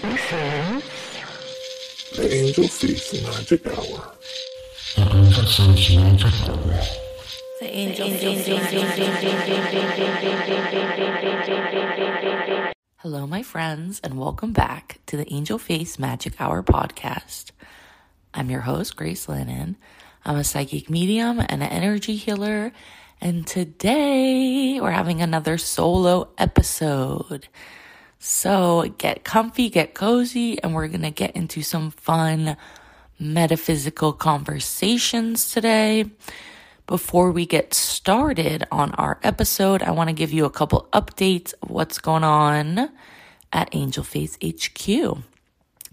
The Angel Face Magic Hour. The angel, Face Magic Hour. Hello, my friends, and welcome back to the Angel Face Magic Hour podcast. I'm your host, Grace Lennon. I'm a psychic medium and an energy healer, and today we're having another solo episode. So get comfy, get cozy, and we're going to get into some fun metaphysical conversations today. Before we get started on our episode, I want to give you a couple updates of what's going on at Angel Face HQ.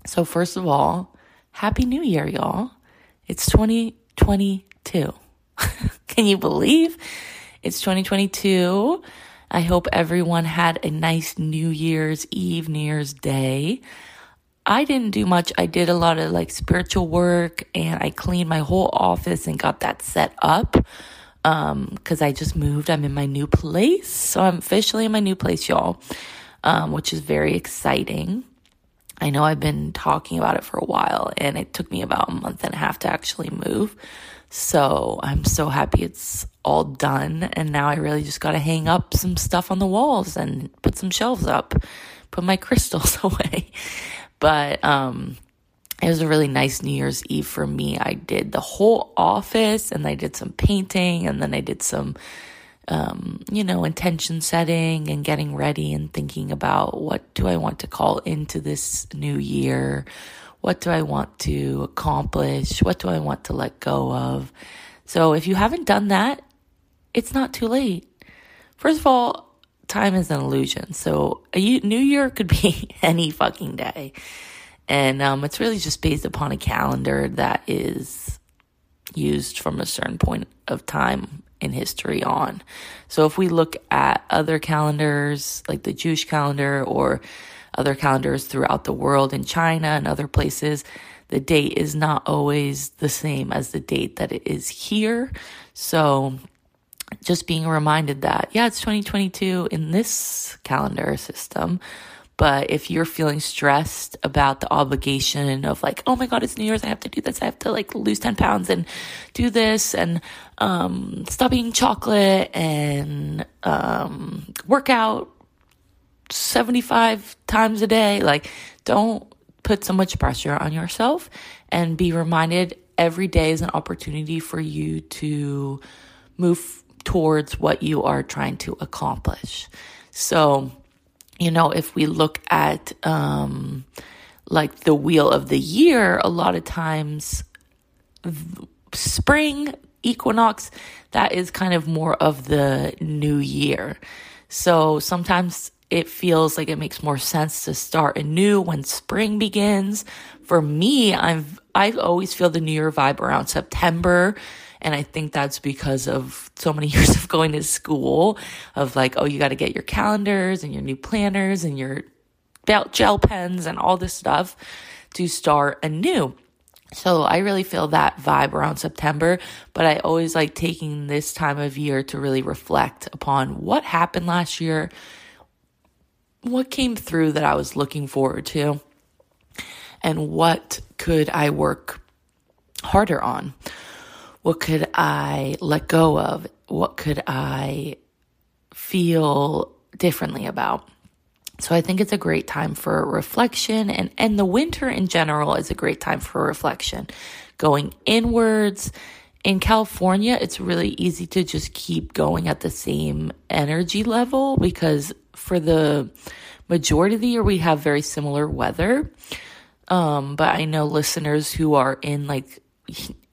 So, first of all, Happy New Year, y'all. It's 2022. Can you believe it's 2022? I hope everyone had a nice New Year's Eve, New Year's Day. I didn't do much. I did a lot of like spiritual work and I cleaned my whole office and got that set up. Um, cause I just moved. I'm in my new place. So I'm officially in my new place, y'all. Um, which is very exciting. I know I've been talking about it for a while and it took me about a month and a half to actually move. So I'm so happy it's all done. And now I really just got to hang up some stuff on the walls and put some shelves up, put my crystals away. But, um, it was a really nice New Year's Eve for me. I did the whole office and I did some painting and then I did some, um, you know, intention setting and getting ready and thinking about what do I want to call into this new year? What do I want to accomplish? What do I want to let go of? So if you haven't done that, it's not too late. First of all, time is an illusion. So a new year could be any fucking day. And um, it's really just based upon a calendar that is used from a certain point of time in history on. So if we look at other calendars, like the Jewish calendar or other calendars throughout the world in China and other places, the date is not always the same as the date that it is here. So just being reminded that, yeah, it's 2022 in this calendar system. But if you're feeling stressed about the obligation of like, oh my God, it's New Year's, I have to do this, I have to like lose 10 pounds and do this and um, stop eating chocolate and um, work out 75 times a day. Like, don't put so much pressure on yourself and be reminded every day is an opportunity for you to move towards what you are trying to accomplish. So, you know, if we look at, um, like the wheel of the year, a lot of times spring equinox, that is kind of more of the new year. So sometimes it feels like it makes more sense to start anew when spring begins. For me, I've I always feel the New Year vibe around September. And I think that's because of so many years of going to school of like, oh, you got to get your calendars and your new planners and your gel pens and all this stuff to start anew. So I really feel that vibe around September, but I always like taking this time of year to really reflect upon what happened last year what came through that I was looking forward to and what could I work harder on? What could I let go of? What could I feel differently about? So I think it's a great time for reflection and, and the winter in general is a great time for reflection. Going inwards. In California, it's really easy to just keep going at the same energy level because for the majority of the year, we have very similar weather. Um, but I know listeners who are in like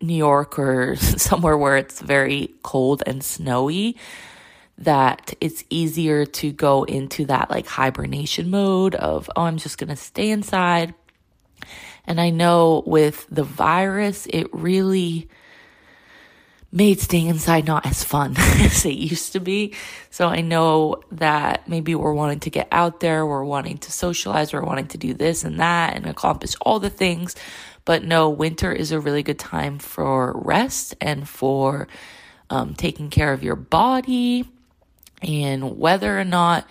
New York or somewhere where it's very cold and snowy, that it's easier to go into that like hibernation mode of, oh, I'm just going to stay inside. And I know with the virus, it really made staying inside not as fun as it used to be. So I know that maybe we're wanting to get out there, we're wanting to socialize, we're wanting to do this and that and accomplish all the things. But no, winter is a really good time for rest and for um, taking care of your body. And whether or not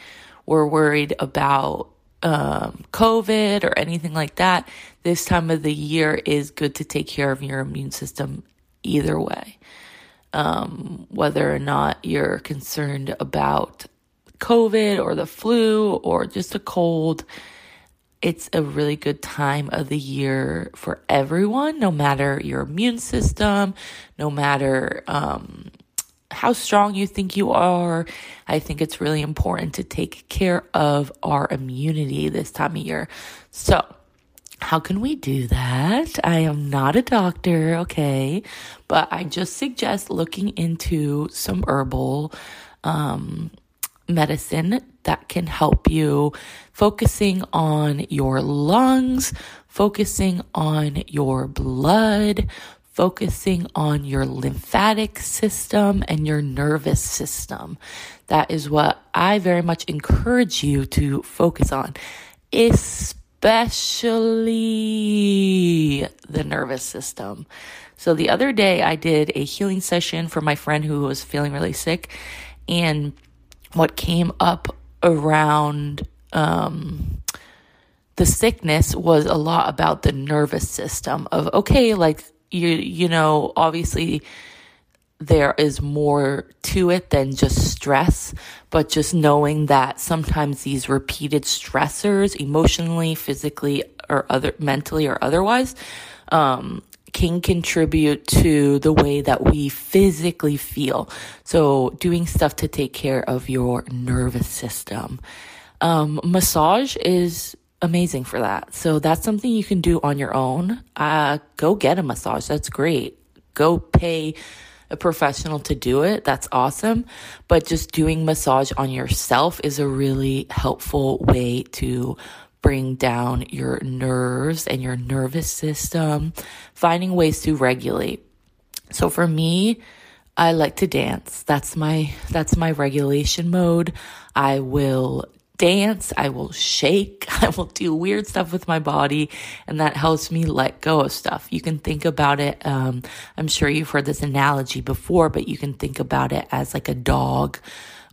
we're worried about um, COVID or anything like that, this time of the year is good to take care of your immune system either way. Um, whether or not you're concerned about COVID or the flu or just a cold, it's a really good time of the year for everyone, no matter your immune system, no matter um, how strong you think you are. I think it's really important to take care of our immunity this time of year. So, how can we do that? I am not a doctor, okay, but I just suggest looking into some herbal um, medicine that can help you focusing on your lungs, focusing on your blood, focusing on your lymphatic system and your nervous system. That is what I very much encourage you to focus on, especially the nervous system. So the other day I did a healing session for my friend who was feeling really sick and what came up around um, the sickness was a lot about the nervous system of okay like you you know obviously there is more to it than just stress but just knowing that sometimes these repeated stressors emotionally physically or other mentally or otherwise um, can contribute to the way that we physically feel. So, doing stuff to take care of your nervous system. Um, massage is amazing for that. So, that's something you can do on your own. Uh, go get a massage. That's great. Go pay a professional to do it. That's awesome. But just doing massage on yourself is a really helpful way to bring down your nerves and your nervous system, finding ways to regulate. So for me, I like to dance. That's my that's my regulation mode. I will dance, I will shake, I will do weird stuff with my body, and that helps me let go of stuff. You can think about it, um, I'm sure you've heard this analogy before, but you can think about it as like a dog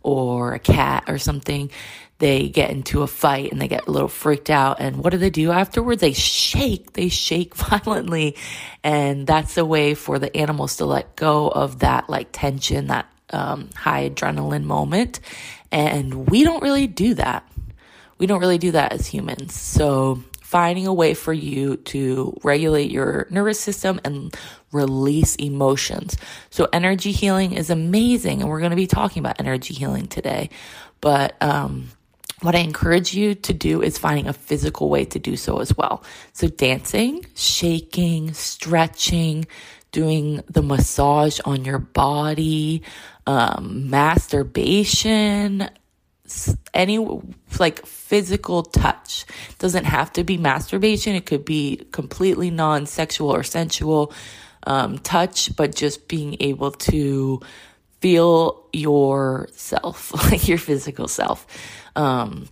or a cat or something they get into a fight and they get a little freaked out. And what do they do afterwards? They shake, they shake violently. And that's a way for the animals to let go of that like tension, that um, high adrenaline moment. And we don't really do that. We don't really do that as humans. So finding a way for you to regulate your nervous system and release emotions. So energy healing is amazing. And we're going to be talking about energy healing today. But, um, what I encourage you to do is finding a physical way to do so as well. So dancing, shaking, stretching, doing the massage on your body, um, masturbation, any like physical touch. doesn't have to be masturbation. It could be completely non-sexual or sensual um, touch, but just being able to feel yourself, like your physical self. Um,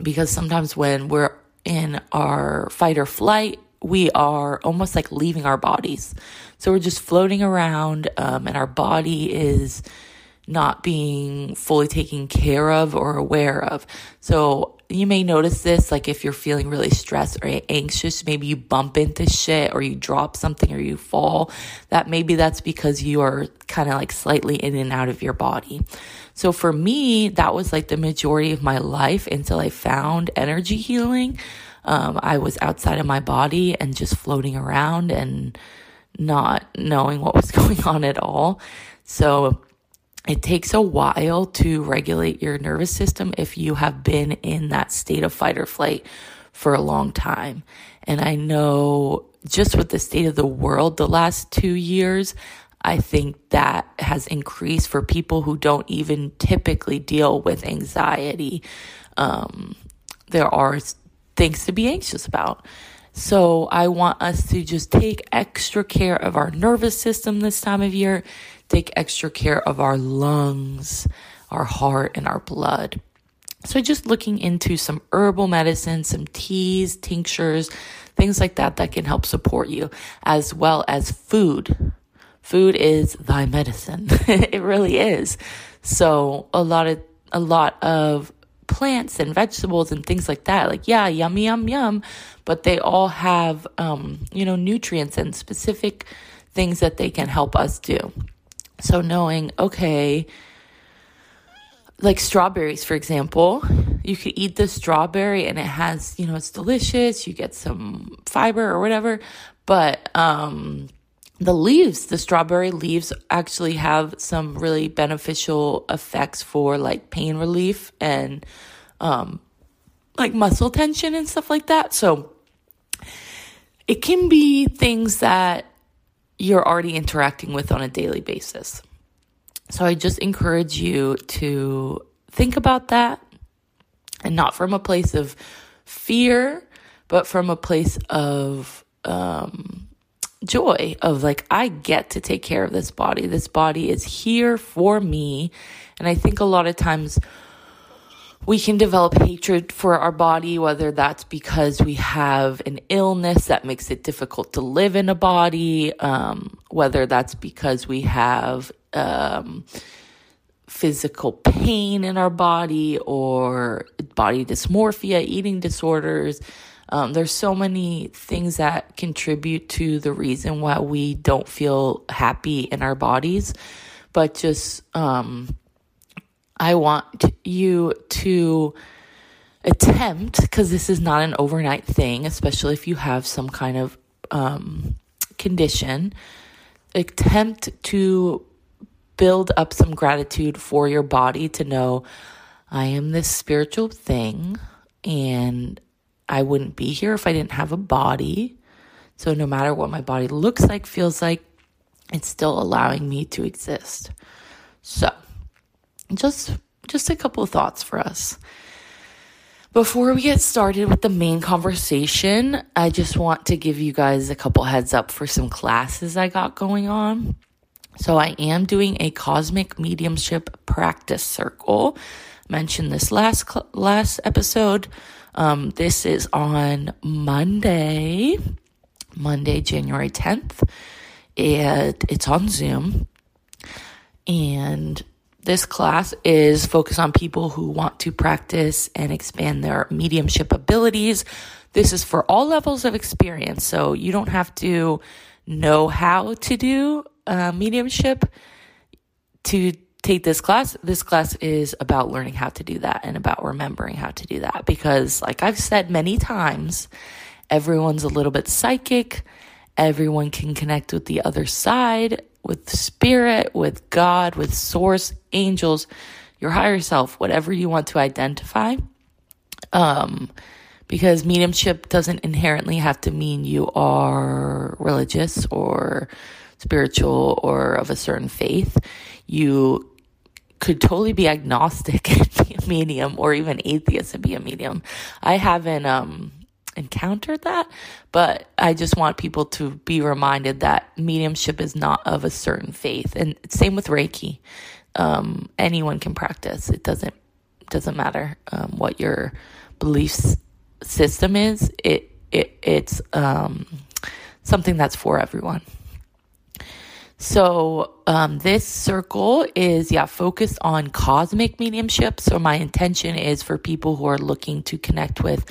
because sometimes when we're in our fight or flight, we are almost like leaving our bodies. So we're just floating around, um, and our body is not being fully taken care of or aware of. So you may notice this, like if you're feeling really stressed or anxious, maybe you bump into shit or you drop something or you fall. That maybe that's because you are kind of like slightly in and out of your body. So for me, that was like the majority of my life until I found energy healing. Um, I was outside of my body and just floating around and not knowing what was going on at all. So it takes a while to regulate your nervous system if you have been in that state of fight or flight for a long time. And I know just with the state of the world the last two years, I think that has increased for people who don't even typically deal with anxiety. Um, there are things to be anxious about. So I want us to just take extra care of our nervous system this time of year take extra care of our lungs, our heart, and our blood. So, just looking into some herbal medicine, some teas, tinctures, things like that that can help support you, as well as food. Food is thy medicine. it really is. So, a lot of a lot of plants and vegetables and things like that. Like, yeah, yum, yum, yum, but they all have, um, you know, nutrients and specific things that they can help us do. So knowing, okay, like strawberries, for example, you could eat the strawberry and it has, you know, it's delicious. You get some fiber or whatever, but, um, the leaves, the strawberry leaves actually have some really beneficial effects for like pain relief and, um, like muscle tension and stuff like that. So it can be things that you're already interacting with on a daily basis. So I just encourage you to think about that and not from a place of fear, but from a place of um, joy of like, I get to take care of this body. This body is here for me. And I think a lot of times we can develop hatred for our body, whether that's because we have an illness that makes it difficult to live in a body, um, whether that's because we have um, physical pain in our body or body dysmorphia, eating disorders. Um, there's so many things that contribute to the reason why we don't feel happy in our bodies. But just, um, I want you to attempt, because this is not an overnight thing, especially if you have some kind of um, condition, attempt to build up some gratitude for your body to know I am this spiritual thing and I wouldn't be here if I didn't have a body. So no matter what my body looks like, feels like, it's still allowing me to exist. So, just just a couple of thoughts for us. Before we get started with the main conversation, I just want to give you guys a couple heads up for some classes I got going on. So I am doing a cosmic mediumship practice circle. Mentioned this last last episode. Um, this is on Monday, Monday, January 10th. And it's on Zoom. And this class is focused on people who want to practice and expand their mediumship abilities. This is for all levels of experience. So you don't have to know how to do uh, mediumship to take this class. This class is about learning how to do that and about remembering how to do that. Because, like I've said many times, everyone's a little bit psychic. Everyone can connect with the other side with spirit, with God, with source, angels, your higher self, whatever you want to identify. Um, because mediumship doesn't inherently have to mean you are religious or spiritual or of a certain faith. You could totally be agnostic and be a medium or even atheist and be a medium. I haven't um encountered that, but I just want people to be reminded that mediumship is not of a certain faith. And same with Reiki. Um, anyone can practice. It doesn't doesn't matter um, what your beliefs system is. It it it's um, something that's for everyone. So um, this circle is yeah focused on cosmic mediumship. So my intention is for people who are looking to connect with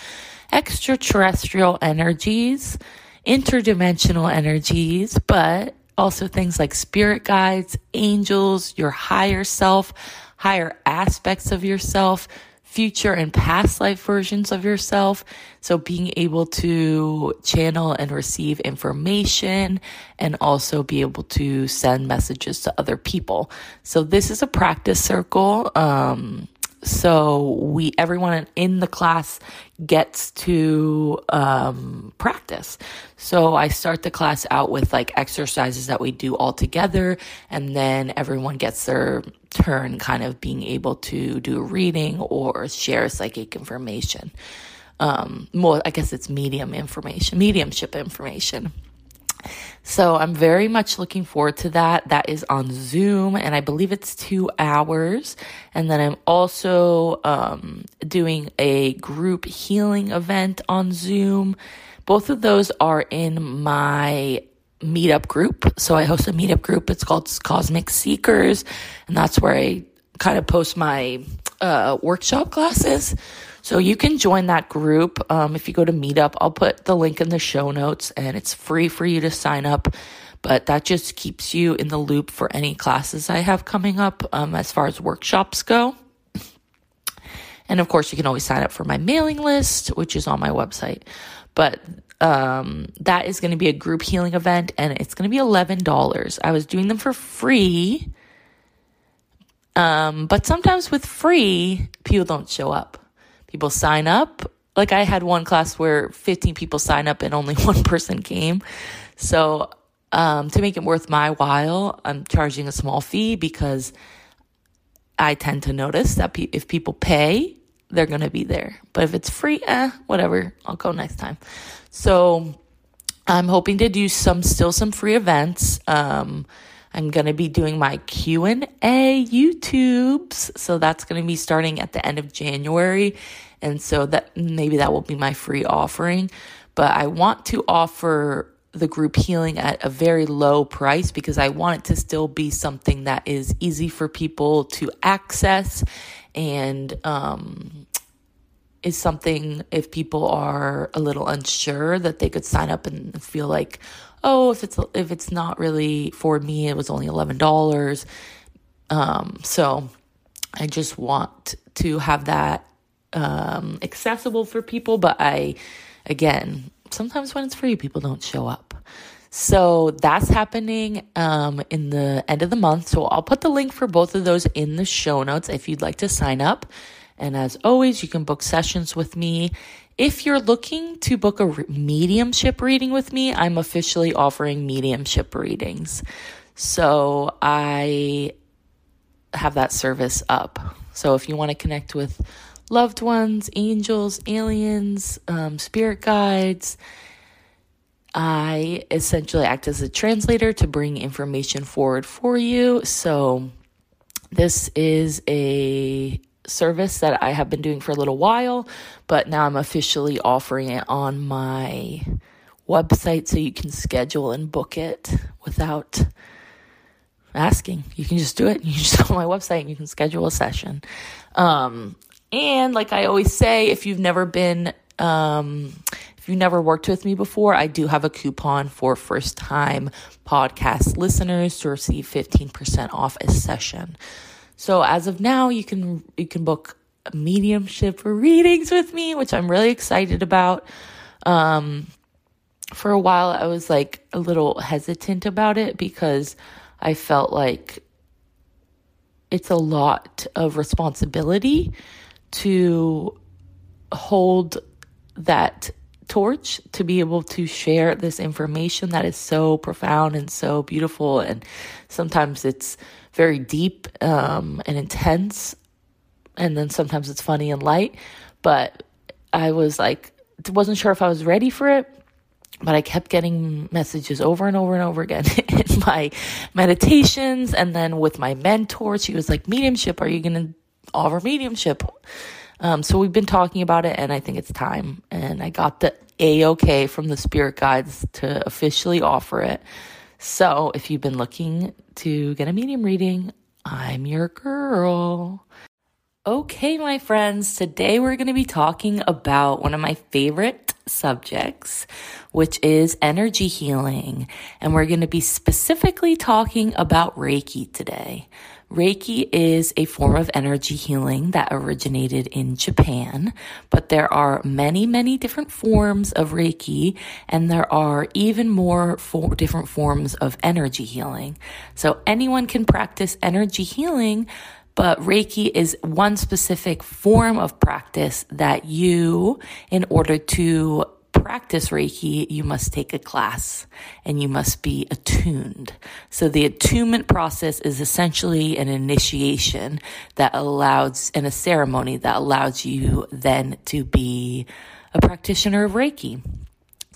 extraterrestrial energies, interdimensional energies, but also things like spirit guides, angels, your higher self, higher aspects of yourself, future and past life versions of yourself. So being able to channel and receive information and also be able to send messages to other people. So this is a practice circle. Um, so we everyone in the class gets to um, practice. So i start the class out with like exercises that we do all together and then everyone gets their turn kind of being able to do a reading or share psychic information. Um i guess it's medium information mediumship information so I'm very much looking forward to that. That is on Zoom and I believe it's two hours. And then I'm also um, doing a group healing event on Zoom. Both of those are in my meetup group. So I host a meetup group. It's called Cosmic Seekers. And that's where I kind of post my uh, workshop classes. So you can join that group. Um, if you go to Meetup, I'll put the link in the show notes and it's free for you to sign up. But that just keeps you in the loop for any classes I have coming up um, as far as workshops go. And of course, you can always sign up for my mailing list, which is on my website. But um, that is going to be a group healing event and it's going to be $11. I was doing them for free. Um, but sometimes with free, people don't show up. People sign up. Like I had one class where 15 people sign up and only one person came. So, um, to make it worth my while, I'm charging a small fee because I tend to notice that pe- if people pay, they're going to be there. But if it's free, eh, whatever, I'll go next time. So I'm hoping to do some, still some free events. Um, I'm going to be doing my Q&A YouTubes. So that's going to be starting at the end of January. And so that maybe that will be my free offering, but I want to offer the group healing at a very low price because I want it to still be something that is easy for people to access and um, is something if people are a little unsure that they could sign up and feel like oh if it's if it's not really for me it was only $11 um, so i just want to have that um, accessible for people but i again sometimes when it's free people don't show up so that's happening um, in the end of the month. So I'll put the link for both of those in the show notes if you'd like to sign up. And as always, you can book sessions with me. If you're looking to book a mediumship reading with me, I'm officially offering mediumship readings. So I have that service up. So if you want to connect with loved ones, angels, aliens, um, spirit guides, I essentially act as a translator to bring information forward for you. So this is a service that I have been doing for a little while, but now I'm officially offering it on my website so you can schedule and book it without asking. You can just do it. You just go on my website and you can schedule a session. Um, and like I always say, if you've never been, um, if you've never worked with me before, I do have a coupon for first time podcast listeners to receive 15% off a session. So as of now, you can you can book mediumship readings with me, which I'm really excited about. Um, for a while, I was like a little hesitant about it because I felt like it's a lot of responsibility to hold that torch to be able to share this information that is so profound and so beautiful and sometimes it's very deep um, and intense. And then sometimes it's funny and light. But I was like, wasn't sure if I was ready for it. But I kept getting messages over and over and over again in my meditations. And then with my mentor, she was like, mediumship, are you going to offer mediumship? Um, so we've been talking about it and I think it's time. And I got the A OK from the spirit guides to officially offer it. So if you've been looking to get a medium reading, I'm your girl. Okay, my friends, today we're going to be talking about one of my favorite subjects, which is energy healing. And we're going to be specifically talking about Reiki today. Reiki is a form of energy healing that originated in Japan, but there are many, many different forms of Reiki, and there are even more for different forms of energy healing. So anyone can practice energy healing, but Reiki is one specific form of practice that you, in order to practice Reiki, you must take a class and you must be attuned. So the attunement process is essentially an initiation that allows, and a ceremony that allows you then to be a practitioner of Reiki.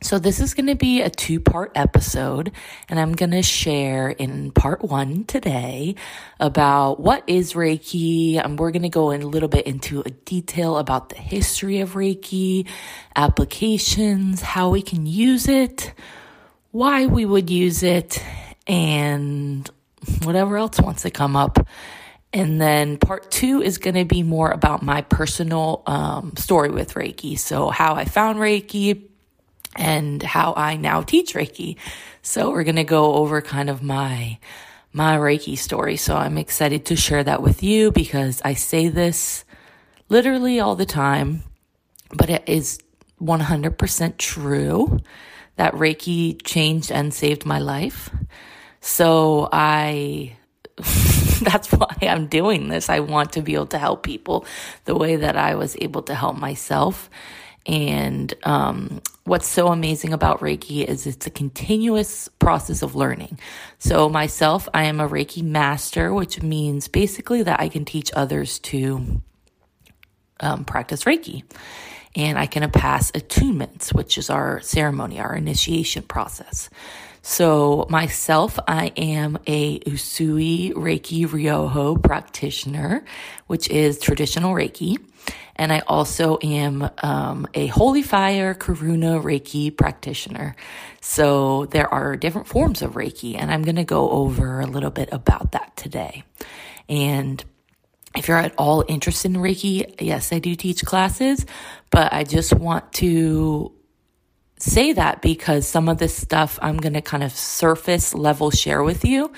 So this is going to be a two part episode and I'm going to share in part one today about what is Reiki. And we're going to go in a little bit into a detail about the history of Reiki, applications, how we can use it, why we would use it, and whatever else wants to come up. And then part two is going to be more about my personal um, story with Reiki. So, how I found Reiki and how I now teach Reiki. So, we're going to go over kind of my my Reiki story. So, I'm excited to share that with you because I say this literally all the time, but it is 100% true that Reiki changed and saved my life. So, I that's why I'm doing this. I want to be able to help people the way that I was able to help myself. And um, what's so amazing about Reiki is it's a continuous process of learning. So, myself, I am a Reiki master, which means basically that I can teach others to um, practice Reiki. And I can pass attunements, which is our ceremony, our initiation process. So myself, I am a Usui Reiki Ryoho practitioner, which is traditional Reiki. And I also am um, a Holy Fire Karuna Reiki practitioner. So there are different forms of Reiki, and I'm going to go over a little bit about that today. And if you're at all interested in Reiki, yes, I do teach classes, but I just want to say that because some of this stuff I'm going to kind of surface level share with you.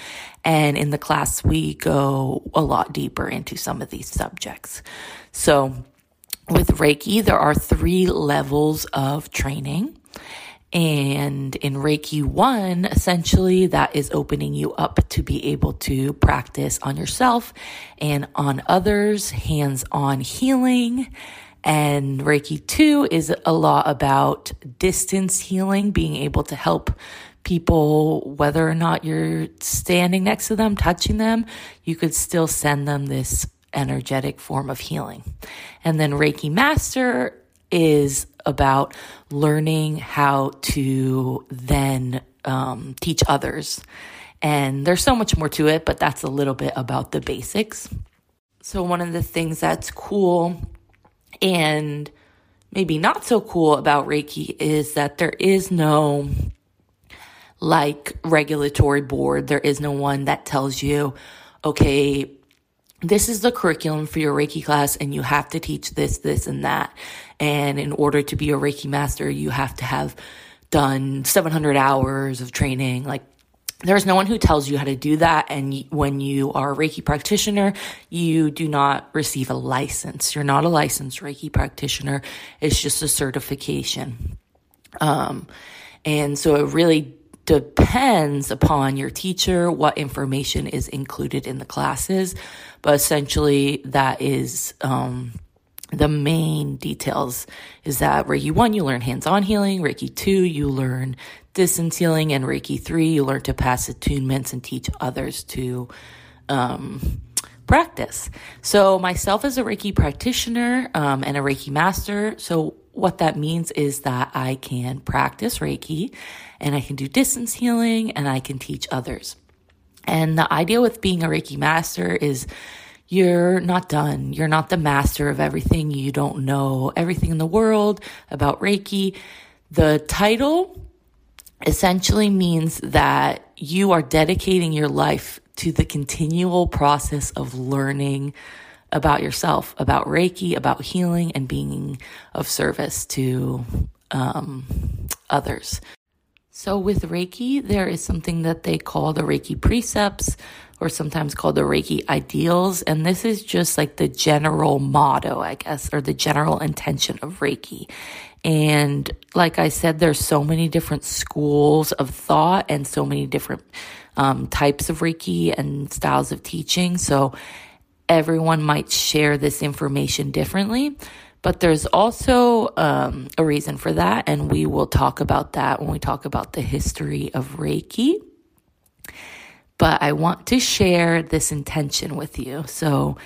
And in the class, we go a lot deeper into some of these subjects. So with Reiki, there are three levels of training. And in Reiki 1, essentially, that is opening you up to be able to practice on yourself and on others, hands on healing and Reiki 2 is a lot about distance healing, being able to help people, whether or not you're standing next to them, touching them, you could still send them this energetic form of healing. And then Reiki Master is about learning how to then um, teach others. And there's so much more to it, but that's a little bit about the basics. So, one of the things that's cool and maybe not so cool about Reiki is that there is no like regulatory board. There is no one that tells you, okay, this is the curriculum for your Reiki class and you have to teach this, this, and that. And in order to be a Reiki master, you have to have done 700 hours of training. Like there's no one who tells you how to do that. And when you are a Reiki practitioner, you do not receive a license. You're not a licensed Reiki practitioner. It's just a certification. Um, and so it really depends upon your teacher, what information is included in the classes. But essentially that is, um, the main details is that Reiki 1, you learn hands on healing. Reiki 2, you learn distance healing. And Reiki 3, you learn to pass attunements and teach others to um, practice. So, myself as a Reiki practitioner um, and a Reiki master. So, what that means is that I can practice Reiki and I can do distance healing and I can teach others. And the idea with being a Reiki master is you're not done. You're not the master of everything. You don't know everything in the world about Reiki. The title essentially means that you are dedicating your life to the continual process of learning about yourself, about Reiki, about healing, and being of service to um, others. So, with Reiki, there is something that they call the Reiki precepts, or sometimes called the Reiki ideals. And this is just like the general motto, I guess, or the general intention of Reiki. And like I said, there's so many different schools of thought and so many different um, types of Reiki and styles of teaching. So everyone might share this information differently. But there's also um, a reason for that, and we will talk about that when we talk about the history of Reiki but I want to share this intention with you. So,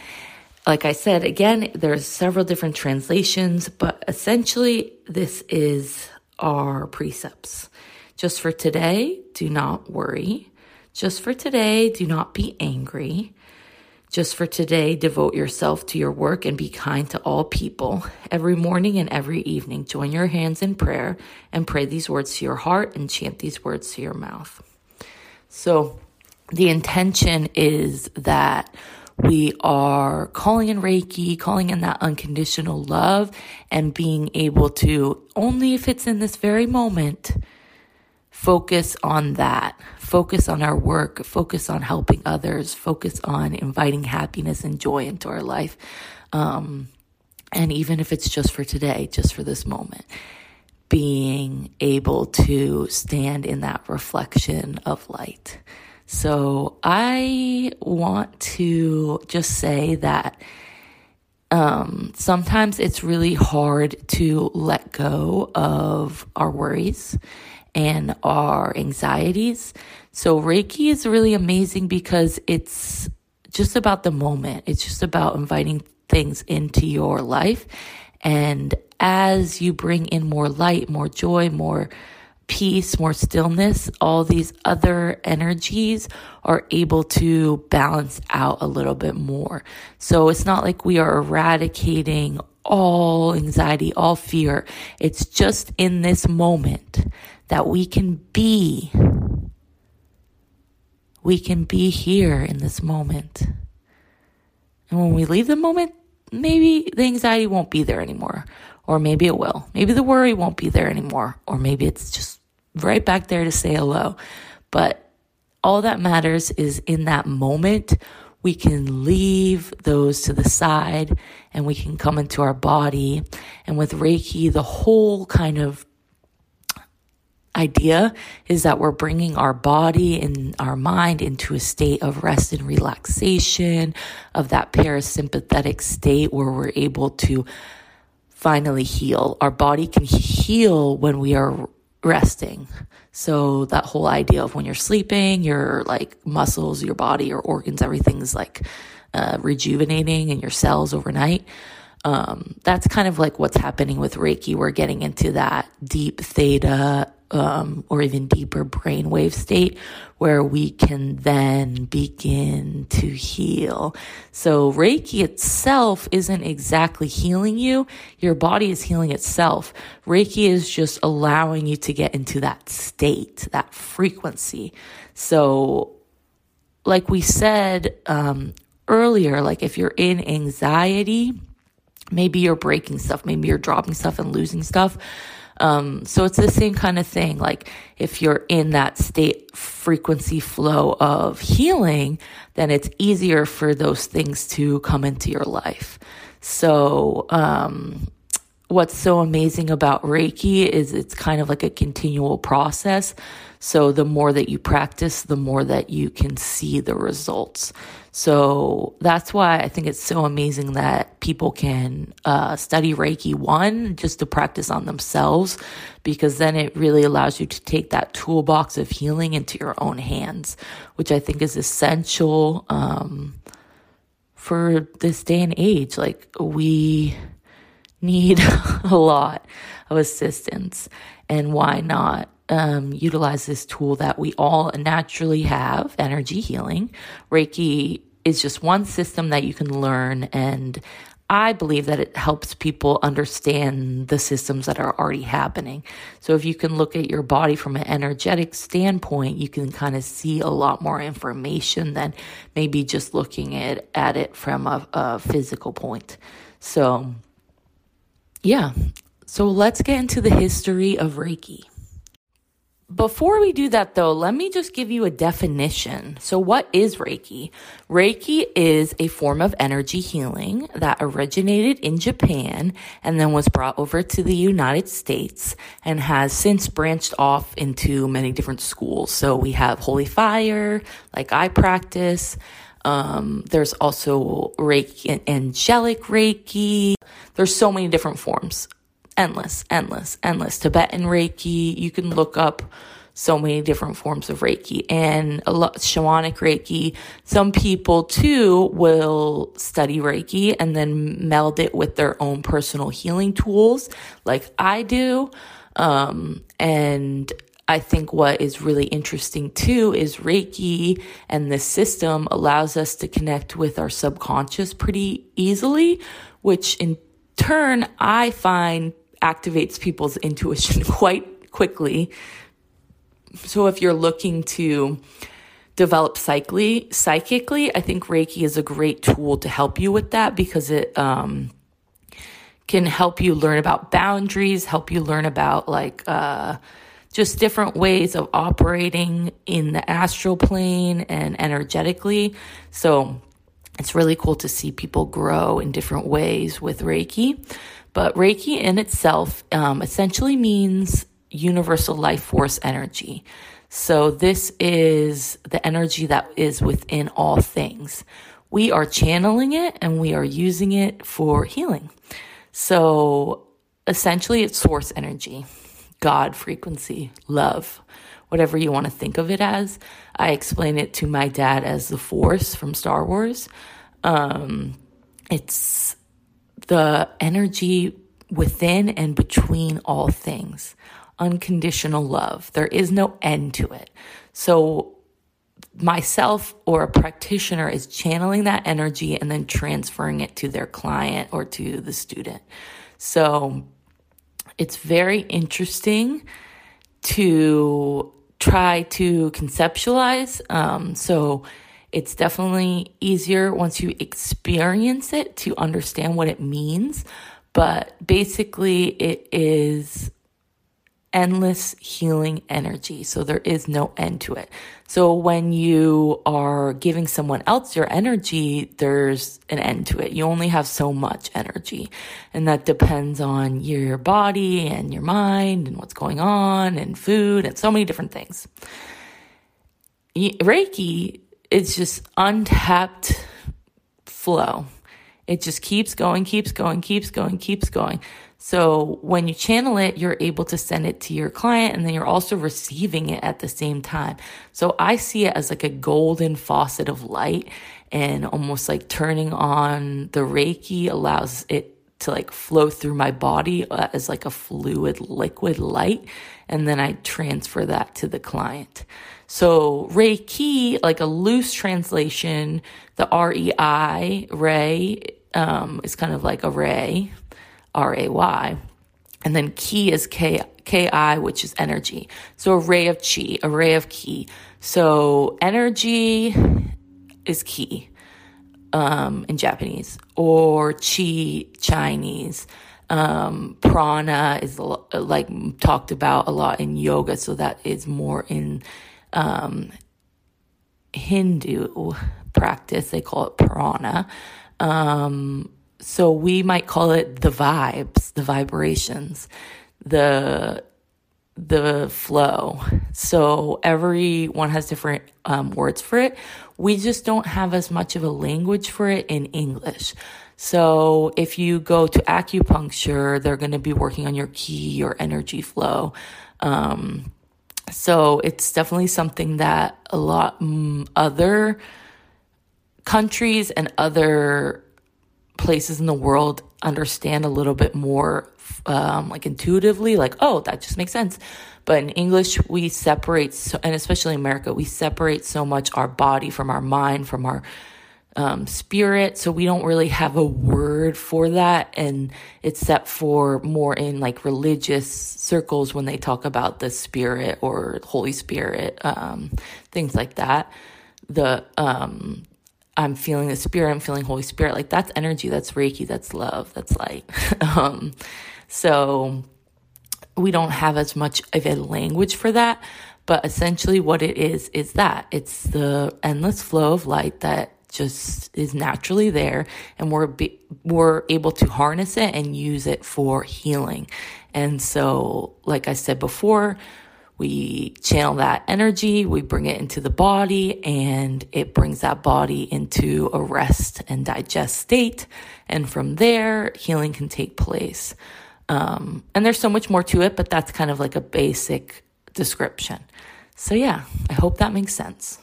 like I said, again, there's several different translations, but essentially this is our precepts. Just for today, do not worry. Just for today, do not be angry. Just for today, devote yourself to your work and be kind to all people. Every morning and every evening, join your hands in prayer and pray these words to your heart and chant these words to your mouth. So, the intention is that We are calling in Reiki, calling in that unconditional love and being able to, only if it's in this very moment, focus on that. Focus on our work, focus on helping others, focus on inviting happiness and joy into our life. Um, and even if it's just for today, just for this moment, being able to stand in that reflection of light. So I want to just say that um, sometimes it's really hard to let go of our worries and our anxieties. So Reiki is really amazing because it's just about the moment. It's just about inviting things into your life. And as you bring in more light, more joy, more peace, more stillness, all these other energies are able to balance out a little bit more. So it's not like we are eradicating all anxiety, all fear. It's just in this moment that we can be. We can be here in this moment. And when we leave the moment, maybe the anxiety won't be there anymore. Or maybe it will. Maybe the worry won't be there anymore. Or maybe it's just right back there to say hello. But all that matters is in that moment, we can leave those to the side and we can come into our body. And with Reiki, the whole kind of idea is that we're bringing our body and our mind into a state of rest and relaxation, of that parasympathetic state where we're able to finally heal. Our body can heal when we are resting. So that whole idea of when you're sleeping, your like muscles, your body, your organs, everything's like uh, rejuvenating in your cells overnight. Um, that's kind of like what's happening with Reiki. We're getting into that deep theta um, or even deeper brainwave state where we can then begin to heal. So Reiki itself isn't exactly healing you. Your body is healing itself. Reiki is just allowing you to get into that state, that frequency. So like we said, um, earlier, like if you're in anxiety, maybe you're breaking stuff, maybe you're dropping stuff and losing stuff um, so it's the same kind of thing. Like if you're in that state frequency flow of healing, then it's easier for those things to come into your life. So, um, what's so amazing about Reiki is it's kind of like a continual process. So the more that you practice, the more that you can see the results. So that's why I think it's so amazing that people can uh, study Reiki one just to practice on themselves, because then it really allows you to take that toolbox of healing into your own hands, which I think is essential um, for this day and age. Like we need a lot of assistance, and why not? Um, utilize this tool that we all naturally have energy healing. Reiki is just one system that you can learn. And I believe that it helps people understand the systems that are already happening. So if you can look at your body from an energetic standpoint, you can kind of see a lot more information than maybe just looking at, at it from a, a physical point. So, yeah. So let's get into the history of Reiki. Before we do that though, let me just give you a definition. So what is Reiki? Reiki is a form of energy healing that originated in Japan and then was brought over to the United States and has since branched off into many different schools. So we have Holy Fire, like I practice. Um, there's also Reiki, angelic Reiki. There's so many different forms endless, endless, endless. Tibetan Reiki, you can look up so many different forms of Reiki and a lot shamanic Reiki. Some people too will study Reiki and then meld it with their own personal healing tools like I do. Um, and I think what is really interesting too is Reiki and this system allows us to connect with our subconscious pretty easily, which in turn I find activates people's intuition quite quickly. So if you're looking to develop psychically, psychically, I think Reiki is a great tool to help you with that because it um, can help you learn about boundaries, help you learn about like uh, just different ways of operating in the astral plane and energetically. So it's really cool to see people grow in different ways with Reiki. But Reiki in itself um, essentially means universal life force energy. So this is the energy that is within all things. We are channeling it and we are using it for healing. So essentially it's source energy, God frequency, love, whatever you want to think of it as. I explain it to my dad as the force from Star Wars. Um, it's the energy within and between all things unconditional love. There is no end to it. So myself or a practitioner is channeling that energy and then transferring it to their client or to the student. So it's very interesting to try to conceptualize. Um, so it's definitely easier once you experience it to understand what it means. But basically, it is endless healing energy. So there is no end to it. So when you are giving someone else your energy, there's an end to it. You only have so much energy. And that depends on your body and your mind and what's going on and food and so many different things. Reiki is just untapped flow. It just keeps going, keeps going, keeps going, keeps going. So when you channel it, you're able to send it to your client and then you're also receiving it at the same time. So I see it as like a golden faucet of light and almost like turning on the Reiki allows it to like flow through my body uh, as like a fluid liquid light. And then I transfer that to the client. So Reiki, like a loose translation, the R-E-I, Ray, um, is kind of like a ray, R A Y. And then ki is K K I, which is energy. So a ray of chi, a ray of ki. So energy is ki um, in Japanese, or chi Chinese. Um, prana is like talked about a lot in yoga, so that is more in um, Hindu practice. They call it prana. Um, so we might call it the vibes, the vibrations, the the flow. So everyone has different um, words for it. We just don't have as much of a language for it in English. So if you go to acupuncture, they're going to be working on your ki, your energy flow. Um, so it's definitely something that a lot mm, other countries and other places in the world understand a little bit more um, like intuitively like oh that just makes sense. But in english we separate so, and especially in america we separate so much our body from our mind from our um, spirit. So we don't really have a word for that. And except for more in like religious circles when they talk about the spirit or holy spirit um, things like that. The um I'm feeling the spirit, I'm feeling Holy Spirit. Like that's energy, that's Reiki, that's love, that's light. um, so we don't have as much of a language for that, but essentially what it is is that. It's the endless flow of light that just is naturally there and we're be, we're able to harness it and use it for healing. And so like I said before, we channel that energy, we bring it into the body, and it brings that body into a rest and digest state. And from there, healing can take place. Um, and there's so much more to it, but that's kind of like a basic description. So, yeah, I hope that makes sense.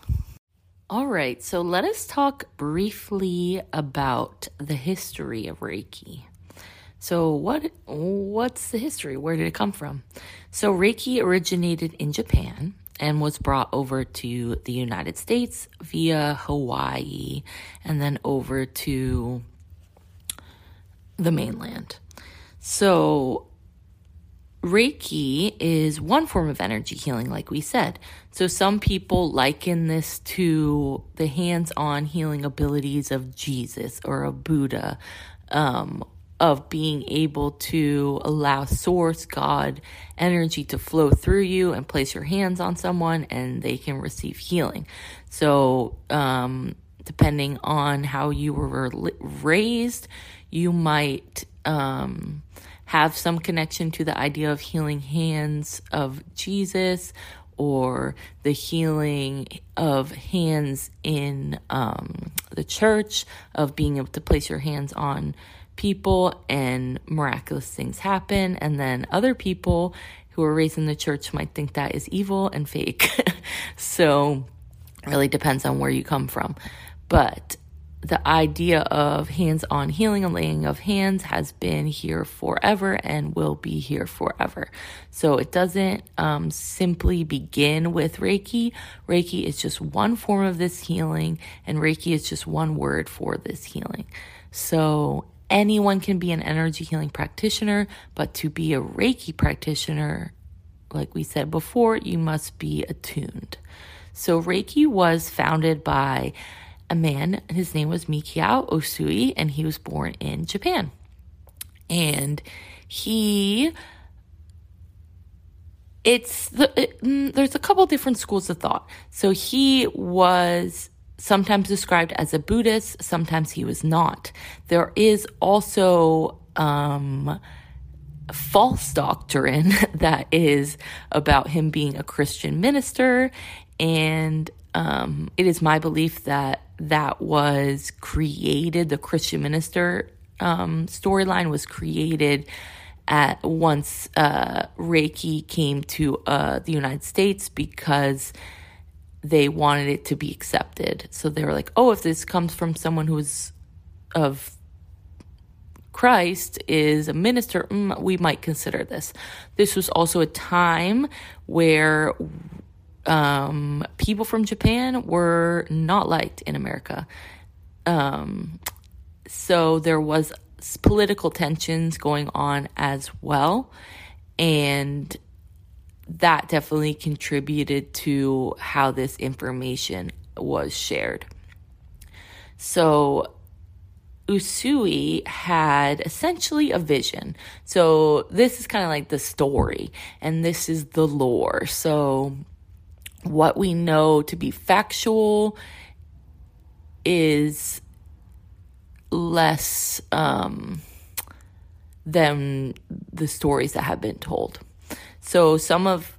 All right, so let us talk briefly about the history of Reiki. So what what's the history? Where did it come from? So Reiki originated in Japan and was brought over to the United States via Hawaii and then over to the mainland. So Reiki is one form of energy healing, like we said. So some people liken this to the hands on healing abilities of Jesus or a Buddha, um, of being able to allow source, God, energy to flow through you and place your hands on someone and they can receive healing. So, um, depending on how you were raised, you might, um, have some connection to the idea of healing hands of Jesus or the healing of hands in um, the church, of being able to place your hands on people and miraculous things happen. And then other people who are raised in the church might think that is evil and fake. so, really depends on where you come from. But the idea of hands on healing and laying of hands has been here forever and will be here forever. So it doesn't um, simply begin with Reiki. Reiki is just one form of this healing, and Reiki is just one word for this healing. So anyone can be an energy healing practitioner, but to be a Reiki practitioner, like we said before, you must be attuned. So Reiki was founded by a man. His name was Mikao Usui, and he was born in Japan. And he, it's the, it, mm, there's a couple different schools of thought. So he was sometimes described as a Buddhist, sometimes he was not. There is also um, false doctrine that is about him being a Christian minister, and um, it is my belief that that was created, the Christian minister um, storyline was created at once uh, Reiki came to uh, the United States because they wanted it to be accepted. So they were like, oh, if this comes from someone who's of Christ is a minister, mm, we might consider this. This was also a time where um, people from Japan were not liked in America. Um, so there was political tensions going on as well. And that definitely contributed to how this information was shared. So Usui had essentially a vision. So this is kind of like the story, and this is the lore. So what we know to be factual is less um, than the stories that have been told. So some of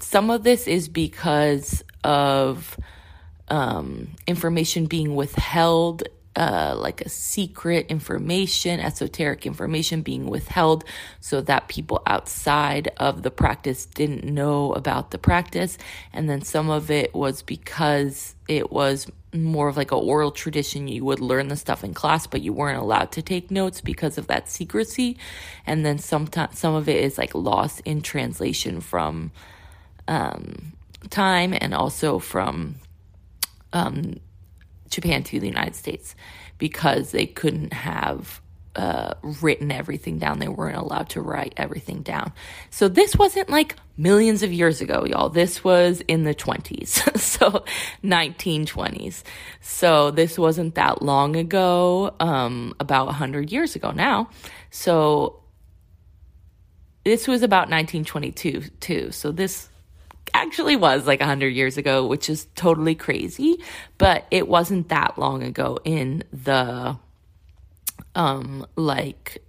some of this is because of um, information being withheld uh, like a secret information, esoteric information being withheld so that people outside of the practice didn't know about the practice. And then some of it was because it was more of like an oral tradition. You would learn the stuff in class, but you weren't allowed to take notes because of that secrecy. And then sometimes some of it is like lost in translation from um, time and also from um, Japan to the United States because they couldn't have uh, written everything down. They weren't allowed to write everything down. So this wasn't like millions of years ago, y'all. This was in the 20s. so 1920s. So this wasn't that long ago, um, about 100 years ago now. So this was about 1922 too. So this actually was like 100 years ago, which is totally crazy, but it wasn't that long ago in the um like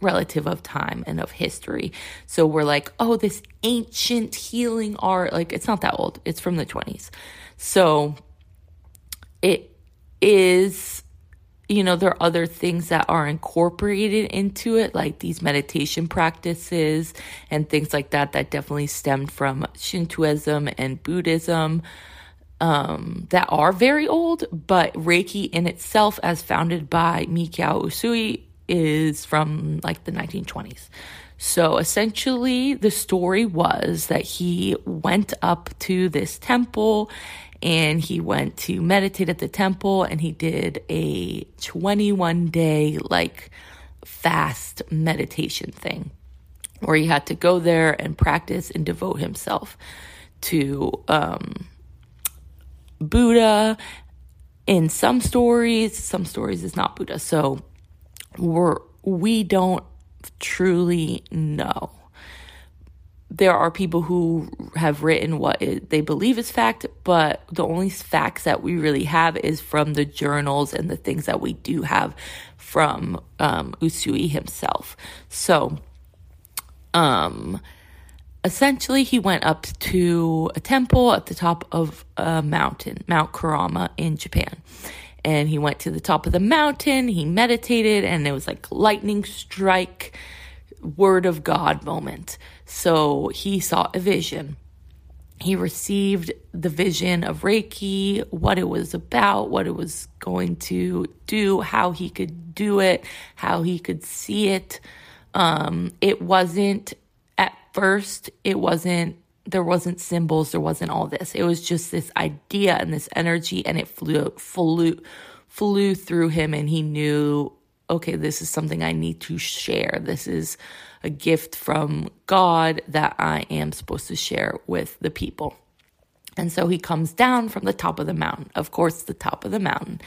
relative of time and of history. So we're like, oh, this ancient healing art, like it's not that old. It's from the 20s. So it is you know, there are other things that are incorporated into it, like these meditation practices and things like that, that definitely stemmed from Shintoism and Buddhism um, that are very old. But Reiki in itself, as founded by Mikao Usui, is from like the 1920s. So essentially, the story was that he went up to this temple and he went to meditate at the temple and he did a 21 day like fast meditation thing where he had to go there and practice and devote himself to um, Buddha. In some stories, some stories is not Buddha. So we're we don't truly know. There are people who have written what they believe is fact, but the only facts that we really have is from the journals and the things that we do have from um, Usui himself. So, um, essentially, he went up to a temple at the top of a mountain, Mount Kurama in Japan and he went to the top of the mountain. He meditated, and it was like lightning strike, word of God moment. So he saw a vision. He received the vision of Reiki, what it was about, what it was going to do, how he could do it, how he could see it. Um, it wasn't at first, it wasn't there wasn't symbols, there wasn't all this. It was just this idea and this energy, and it flew flew flew through him, and he knew, okay, this is something I need to share. This is a gift from God that I am supposed to share with the people. And so he comes down from the top of the mountain. Of course, the top of the mountain.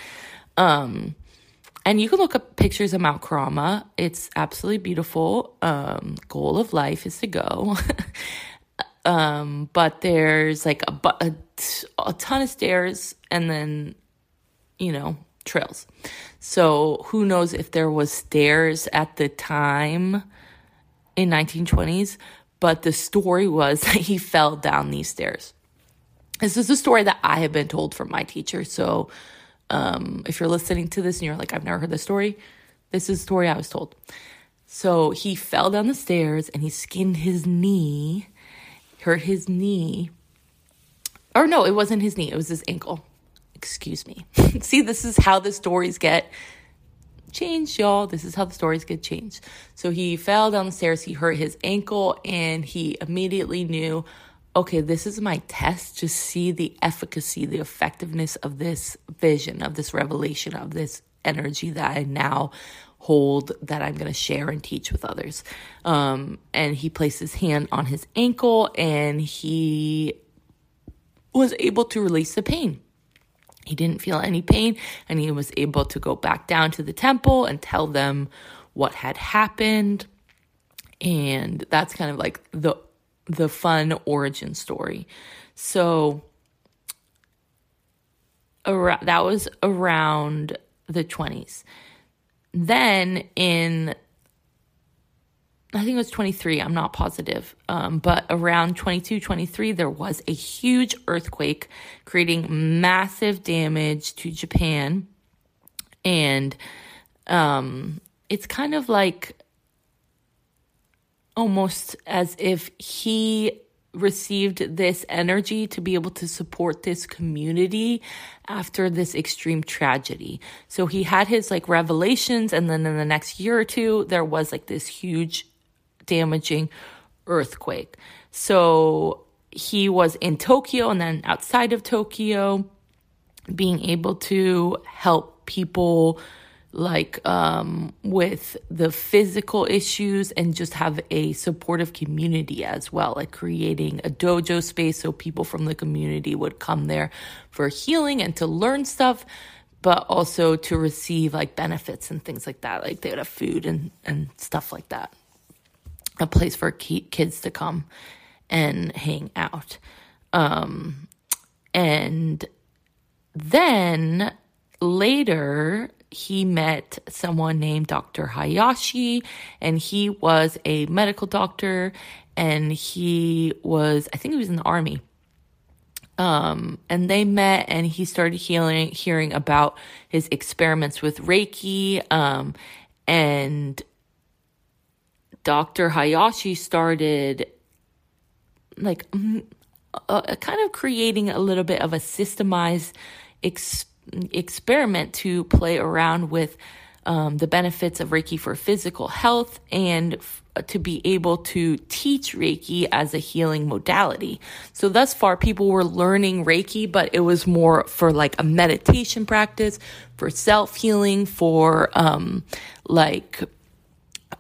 Um, and you can look up pictures of Mount Kurama. It's absolutely beautiful. Um, goal of life is to go. Um, but there's like a, a, a ton of stairs and then, you know, trails. So who knows if there was stairs at the time in 1920s, but the story was that he fell down these stairs. This is a story that I have been told from my teacher. So um, if you're listening to this and you're like, I've never heard this story, this is a story I was told. So he fell down the stairs and he skinned his knee hurt his knee. Or no, it wasn't his knee, it was his ankle. Excuse me. See, this is how the stories get changed, y'all. This is how the stories get changed. So he fell down the stairs, he hurt his ankle, and he immediately knew okay, this is my test to see the efficacy, the effectiveness of this vision, of this revelation, of this energy that I now hold that I'm going to share and teach with others. Um, and he placed his hand on his ankle and he was able to release the pain. He didn't feel any pain and he was able to go back down to the temple and tell them what had happened. And that's kind of like the the fun origin story. So around, that was around the 20s. Then in I think it was 23, I'm not positive. Um, but around 22, 23, there was a huge earthquake creating massive damage to Japan. And um, it's kind of like almost as if he received this energy to be able to support this community after this extreme tragedy. So he had his like revelations and then in the next year or two there was like this huge damaging earthquake. So he was in Tokyo and then outside of Tokyo being able to help people like um, with the physical issues and just have a supportive community as well, like creating a dojo space so people from the community would come there for healing and to learn stuff, but also to receive like benefits and things like that. Like they would have food and, and stuff like that. A place for kids to come and hang out. Um, and then later, he met someone named Dr. Hayashi, and he was a medical doctor, and he was, I think he was in the army. Um, and they met, and he started hearing, hearing about his experiments with Reiki. Um, and Dr. Hayashi started like uh, kind of creating a little bit of a systemized experiment experiment to play around with um, the benefits of Reiki for physical health and f- to be able to teach Reiki as a healing modality. So, thus far, people were learning Reiki, but it was more for like a meditation practice, for self healing, for um, like,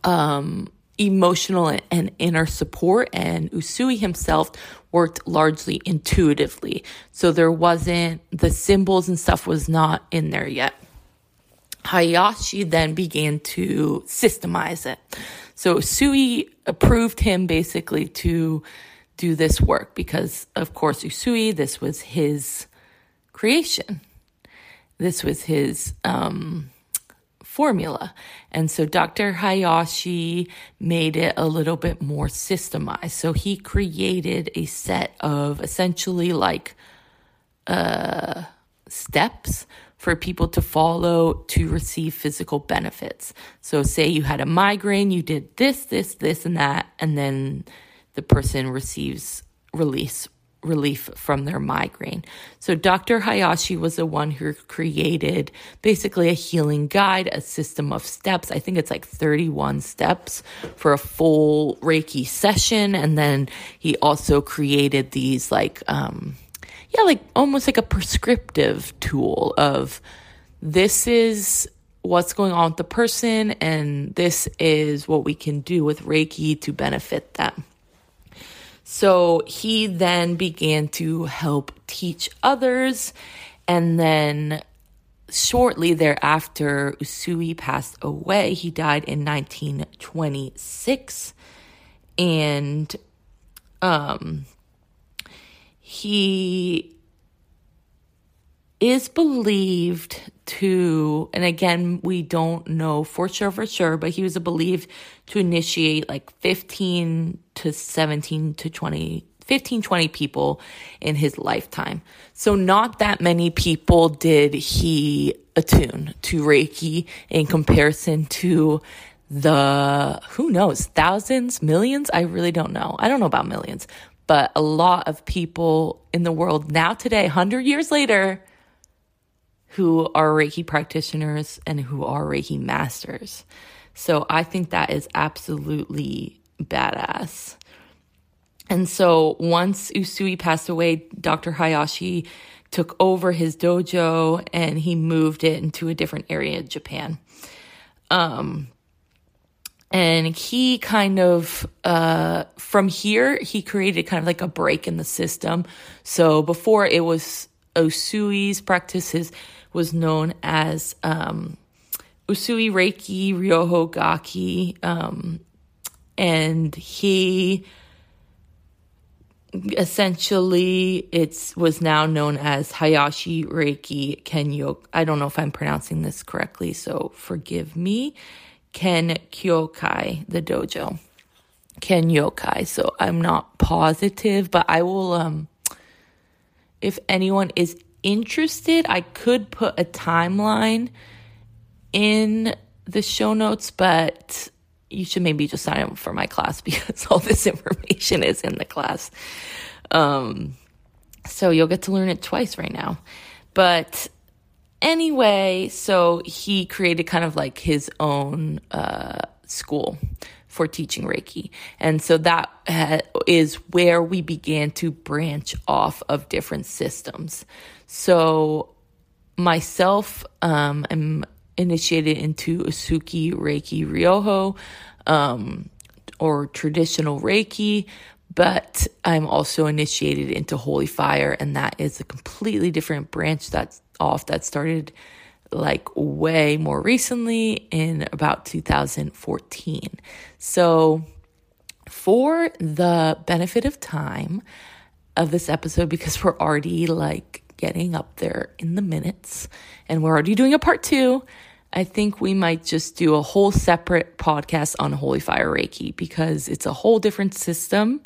um, emotional and inner support, and Usui himself worked largely intuitively. So there wasn't, the symbols and stuff was not in there yet. Hayashi then began to systemize it. So Usui approved him basically to do this work because, of course, Usui, this was his creation. This was his um, formula. And so Dr. Hayashi made it a little bit more systemized. So he created a set of essentially like uh, steps for people to follow to receive physical benefits. So, say you had a migraine, you did this, this, this, and that, and then the person receives release relief from their migraine. So Dr. Hayashi was the one who created basically a healing guide, a system of steps. I think it's like 31 steps for a full Reiki session. And then he also created these like, um, yeah, like almost like a prescriptive tool of this is what's going on with the person and this is what we can do with Reiki to benefit them. So he then began to help teach others. And then shortly thereafter, Usui passed away. He died in 1926. And um, he is believed to, and again, we don't know for sure, for sure, but he was believed to initiate like 15 to 17 to 20, 15, 20 people in his lifetime. So not that many people did he attune to Reiki in comparison to the, who knows, thousands, millions? I really don't know. I don't know about millions, but a lot of people in the world now today, 100 years later, who are Reiki practitioners and who are Reiki masters. So I think that is absolutely badass. And so once Usui passed away, Dr. Hayashi took over his dojo and he moved it into a different area of Japan. Um, and he kind of, uh, from here, he created kind of like a break in the system. So before it was Usui's practices was known as um, Usui Reiki Ryoho Gakkai. Um, and he essentially it was now known as Hayashi Reiki Kenyo. I don't know if I'm pronouncing this correctly, so forgive me. Ken Kyokai, the dojo. Ken Yokai. So I'm not positive, but I will um if anyone is interested, I could put a timeline in the show notes, but you should maybe just sign up for my class because all this information is in the class. Um, so you'll get to learn it twice right now. But anyway, so he created kind of like his own uh, school for teaching Reiki. And so that ha- is where we began to branch off of different systems. So myself, um, I'm initiated into Usui Reiki Ryoho, um, or traditional Reiki, but I'm also initiated into Holy Fire, and that is a completely different branch that's off that started like way more recently in about 2014. So, for the benefit of time of this episode, because we're already like getting up there in the minutes and we're already doing a part two, I think we might just do a whole separate podcast on Holy Fire Reiki because it's a whole different system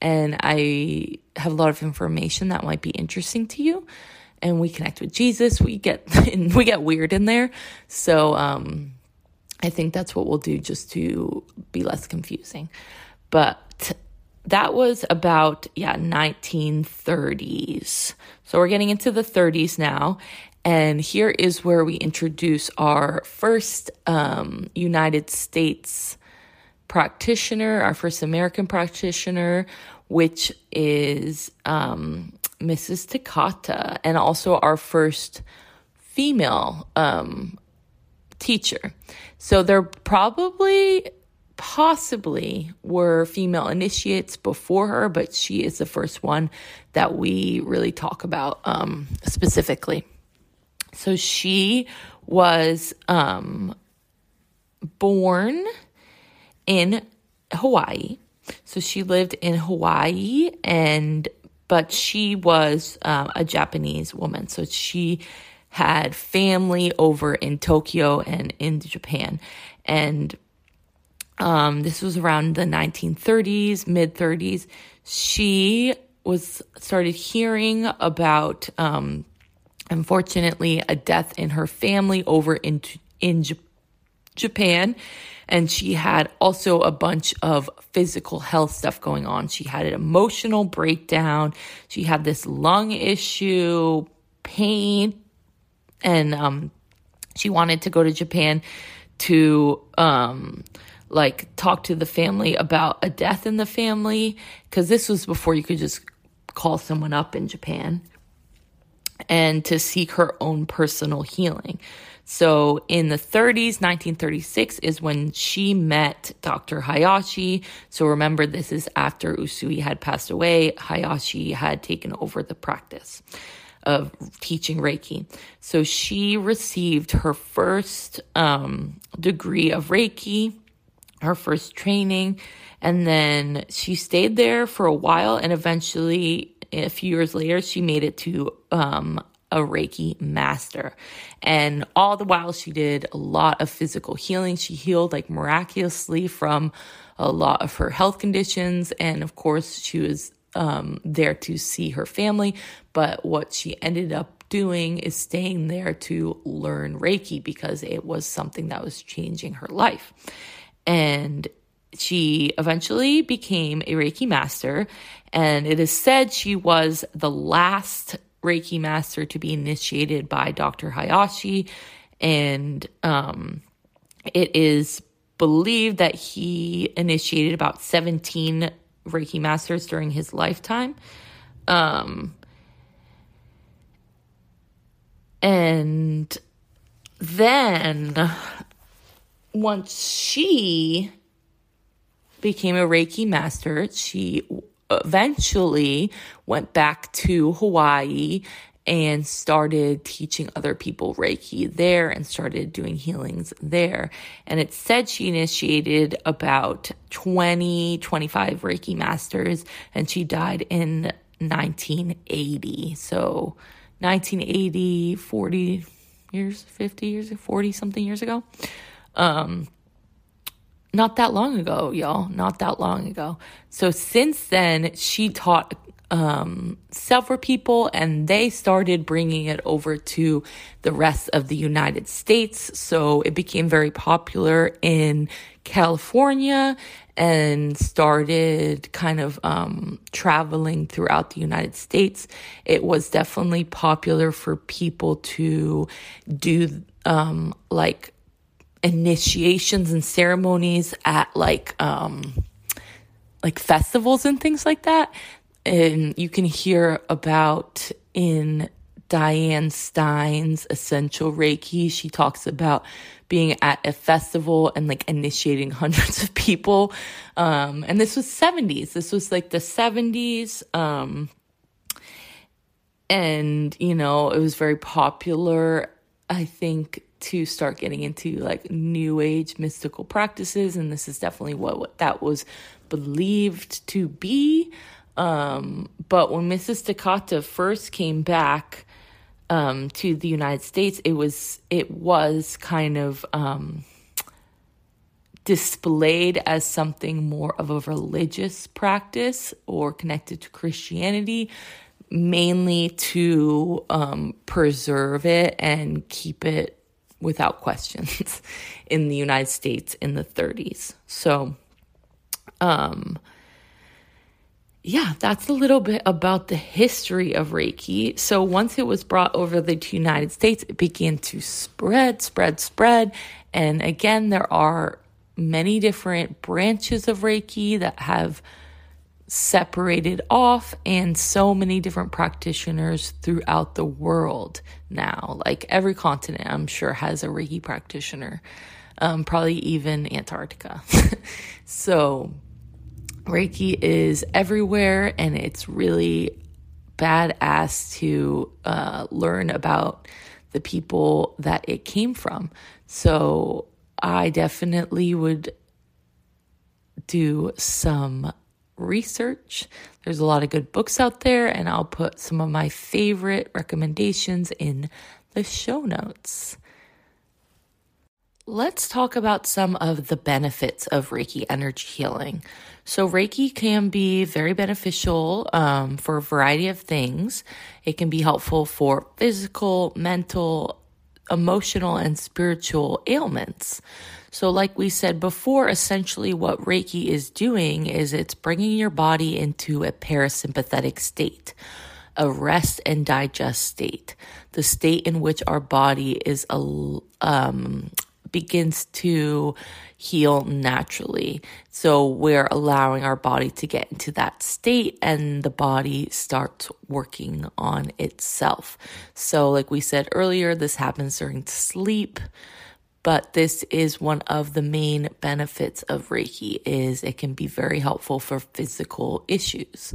and I have a lot of information that might be interesting to you and we connect with Jesus. We get we get weird in there. So um I think that's what we'll do just to be less confusing. But that was about yeah 1930s so we're getting into the 30s now and here is where we introduce our first um, united states practitioner our first american practitioner which is um, mrs takata and also our first female um, teacher. So they're probably possibly were female initiates before her, but she is the first one that we really talk about um, specifically. So she was um, born in Hawaii. So she lived in Hawaii and but she was um, a Japanese woman. So she had family over in Tokyo and in Japan. And um, this was around the 1930s, mid 30s. She was started hearing about, um, unfortunately, a death in her family over in in J- Japan, and she had also a bunch of physical health stuff going on. She had an emotional breakdown. She had this lung issue, pain, and um, she wanted to go to Japan to um, like talk to the family about a death in the family because this was before you could just call someone up in Japan and to seek her own personal healing. So in the 30s, 1936 is when she met Dr. Hayashi. So remember, this is after Usui had passed away. Hayashi had taken over the practice of teaching Reiki. So she received her first um, degree of Reiki, her first training, and then she stayed there for a while. And eventually, a few years later, she made it to um, a Reiki master. And all the while, she did a lot of physical healing. She healed like miraculously from a lot of her health conditions. And of course, she was um, there to see her family. But what she ended up doing is staying there to learn Reiki because it was something that was changing her life. And she eventually became a Reiki master. And it is said she was the last Reiki master to be initiated by Dr. Hayashi. And um, it is believed that he initiated about 17 Reiki masters during his lifetime. Um, and then once she became a Reiki master, she eventually went back to Hawaii and started teaching other people Reiki there and started doing healings there. And it said she initiated about 20, 25 Reiki masters and she died in 1980. So 1980, 40 years, 50 years, 40 something years ago. Um, not that long ago, y'all. Not that long ago. So since then, she taught um, several people and they started bringing it over to the rest of the United States. So it became very popular in California and started kind of um, traveling throughout the United States. It was definitely popular for people to do um, like initiations and ceremonies at like um like festivals and things like that. And you can hear about in Diane Stein's Essential Reiki. She talks about being at a festival and like initiating hundreds of people. Um and this was 70s this was like the 70s um and you know it was very popular i think to start getting into like new age mystical practices and this is definitely what, what that was believed to be. Um, but when mrs takata first came back um, to the united states it was it was kind of um, displayed as something more of a religious practice or connected to christianity mainly to um, preserve it and keep it without questions in the United States in the 30s. So, um, yeah, that's a little bit about the history of Reiki. So once it was brought over the United States, it began to spread, spread, spread. And again, there are many different branches of Reiki that have separated off and so many different practitioners throughout the world now. Like every continent, I'm sure, has a Reiki practitioner. um, probably even Antarctica. so, Reiki is everywhere and it's really badass to uh, learn about the people that it came from. So, I definitely would do some research. There's a lot of good books out there, and I'll put some of my favorite recommendations in the show notes. Let's talk about some of the benefits of Reiki energy healing. So, Reiki can be very beneficial um, for a variety of things. It can be helpful for physical, mental, emotional, and spiritual ailments. So, like we said before, essentially what Reiki is doing is it's bringing your body into a parasympathetic state, a rest and digest state, the state in which our body is a um, begins to heal naturally. So we're allowing our body to get into that state and the body starts working on itself. So like we said earlier, this happens during sleep but this is one of the main benefits of reiki is it can be very helpful for physical issues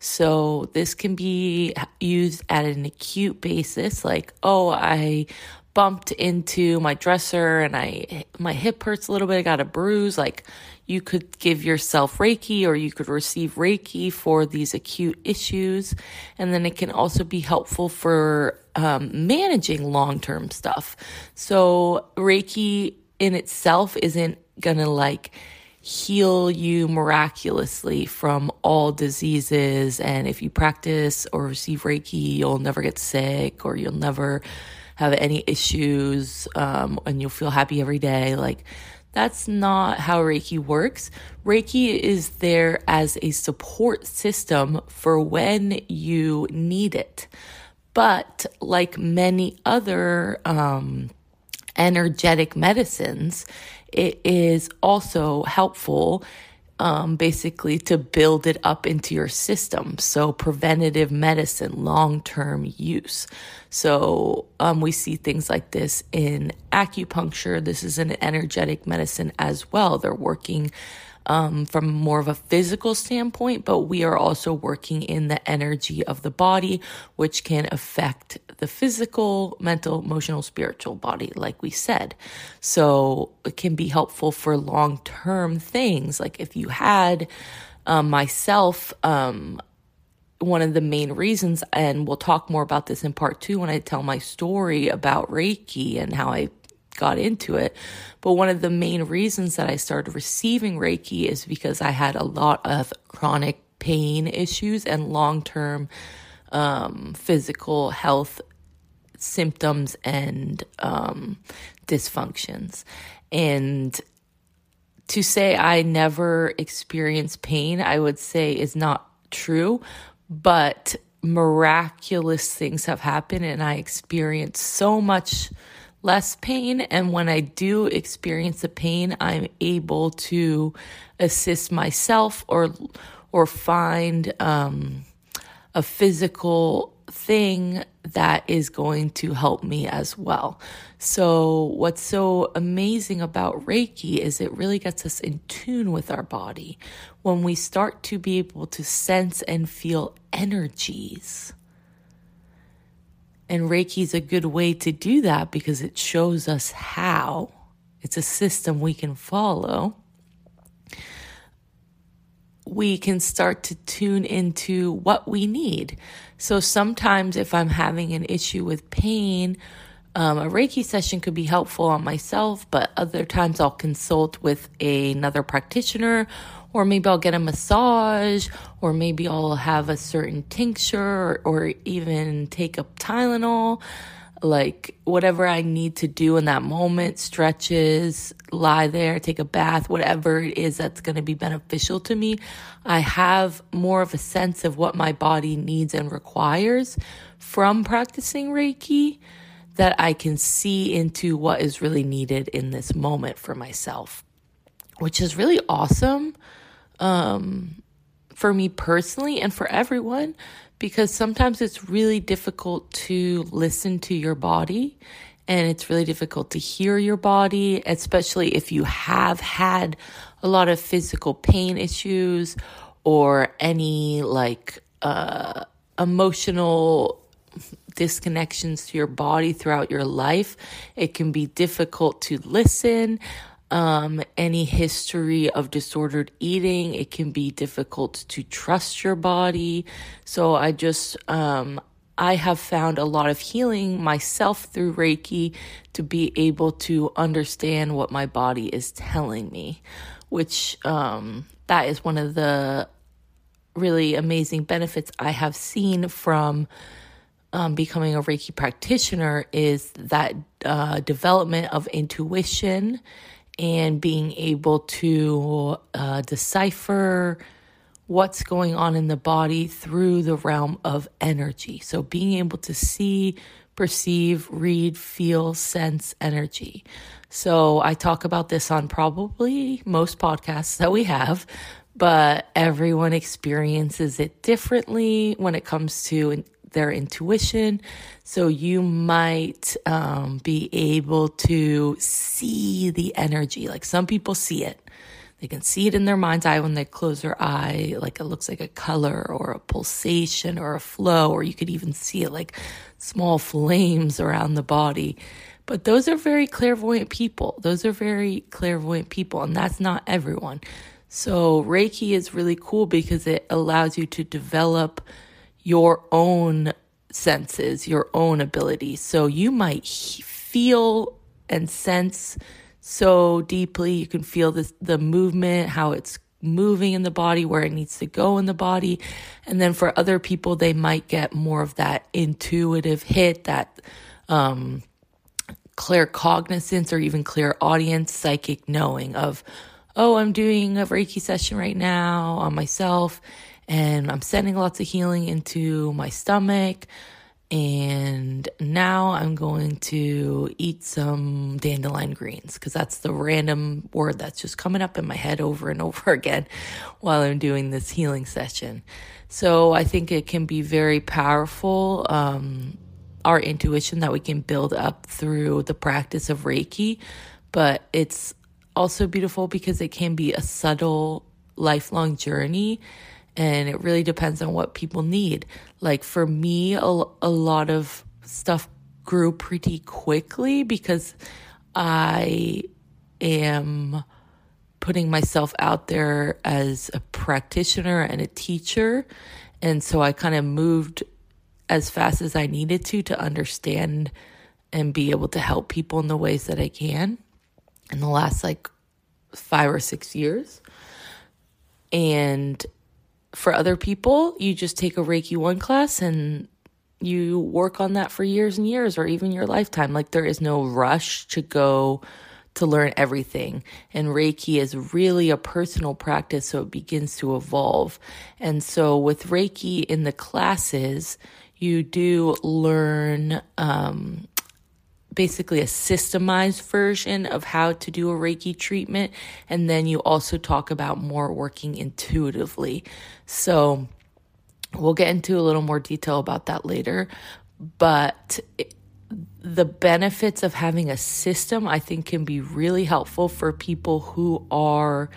so this can be used at an acute basis like oh i bumped into my dresser and i my hip hurts a little bit i got a bruise like you could give yourself Reiki or you could receive Reiki for these acute issues. And then it can also be helpful for um, managing long term stuff. So, Reiki in itself isn't gonna like heal you miraculously from all diseases. And if you practice or receive Reiki, you'll never get sick or you'll never have any issues um, and you'll feel happy every day. Like, that's not how Reiki works. Reiki is there as a support system for when you need it. But like many other um, energetic medicines, it is also helpful um, basically to build it up into your system. So, preventative medicine, long term use. So, um, we see things like this in acupuncture. This is an energetic medicine as well. They're working um, from more of a physical standpoint, but we are also working in the energy of the body, which can affect the physical, mental, emotional, spiritual body, like we said. So it can be helpful for long term things. Like if you had um, myself, um, one of the main reasons, and we'll talk more about this in part two when I tell my story about Reiki and how I got into it. But one of the main reasons that I started receiving Reiki is because I had a lot of chronic pain issues and long term um, physical health symptoms and um, dysfunctions. And to say I never experienced pain, I would say is not true, but miraculous things have happened and I experienced so much less pain. And when I do experience the pain, I'm able to assist myself or or find um, a physical thing that is going to help me as well. So, what's so amazing about Reiki is it really gets us in tune with our body when we start to be able to sense and feel energies. And Reiki is a good way to do that because it shows us how. It's a system we can follow. We can start to tune into what we need. So sometimes, if I'm having an issue with pain, um, a Reiki session could be helpful on myself, but other times I'll consult with a, another practitioner or maybe I'll get a massage, or maybe I'll have a certain tincture, or, or even take up Tylenol. Like whatever I need to do in that moment, stretches, lie there, take a bath, whatever it is that's going to be beneficial to me. I have more of a sense of what my body needs and requires from practicing Reiki that I can see into what is really needed in this moment for myself, which is really awesome um, for me personally and for everyone because sometimes it's really difficult to listen to your body and it's really difficult to hear your body, especially if you have had a lot of physical pain issues or any like uh, emotional disconnections to your body throughout your life. It can be difficult to listen. Um, any history of disordered eating, it can be difficult to trust your body. So I just, um, I have found a lot of healing myself through Reiki to be able to understand what my body is telling me, which um, that is one of the really amazing benefits I have seen from um, becoming a Reiki practitioner is that uh, development of intuition and being able to uh, decipher what's going on in the body through the realm of energy. So, being able to see, perceive, read, feel, sense energy. So, I talk about this on probably most podcasts that we have, but everyone experiences it differently when it comes to their intuition. So you might um, be able to see the energy. Like some people see it, they can see it in their mind's eye when they close their eye, like it looks like a color or a pulsation or a flow, or you could even see it like small flames around the body. But those are very clairvoyant people. Those are very clairvoyant people, and that's not everyone. So, Reiki is really cool because it allows you to develop your own senses, your own abilities. So, you might feel and sense so deeply. You can feel this, the movement, how it's moving in the body, where it needs to go in the body. And then for other people, they might get more of that intuitive hit, that, um, claircognizance or even clairaudience, psychic knowing of, oh, I'm doing a Reiki session right now on myself and I'm sending lots of healing into my stomach. And now I'm going to eat some dandelion greens because that's the random word that's just coming up in my head over and over again while I'm doing this healing session. So I think it can be very powerful. Um, our intuition that we can build up through the practice of Reiki, but it's also beautiful because it can be a subtle, lifelong journey and it really depends on what people need. Like for me, a, a lot of stuff grew pretty quickly because I am putting myself out there as a practitioner and a teacher. And so I kind of moved as fast as I needed to to understand and be able to help people in the ways that I can in the last like five or six years. And for other people, you just take a Reiki 1 class and you work on that for years and years or even your lifetime. Like there is no rush to go to learn everything. And Reiki is really a personal practice, so it begins to evolve. And so with Reiki in the classes, you do learn um, basically a systemized version of how to do a Reiki treatment. And then you also talk about more working intuitively. So we'll get into a little more detail about that later. But it, the benefits of having a system, I think, can be really helpful for people who are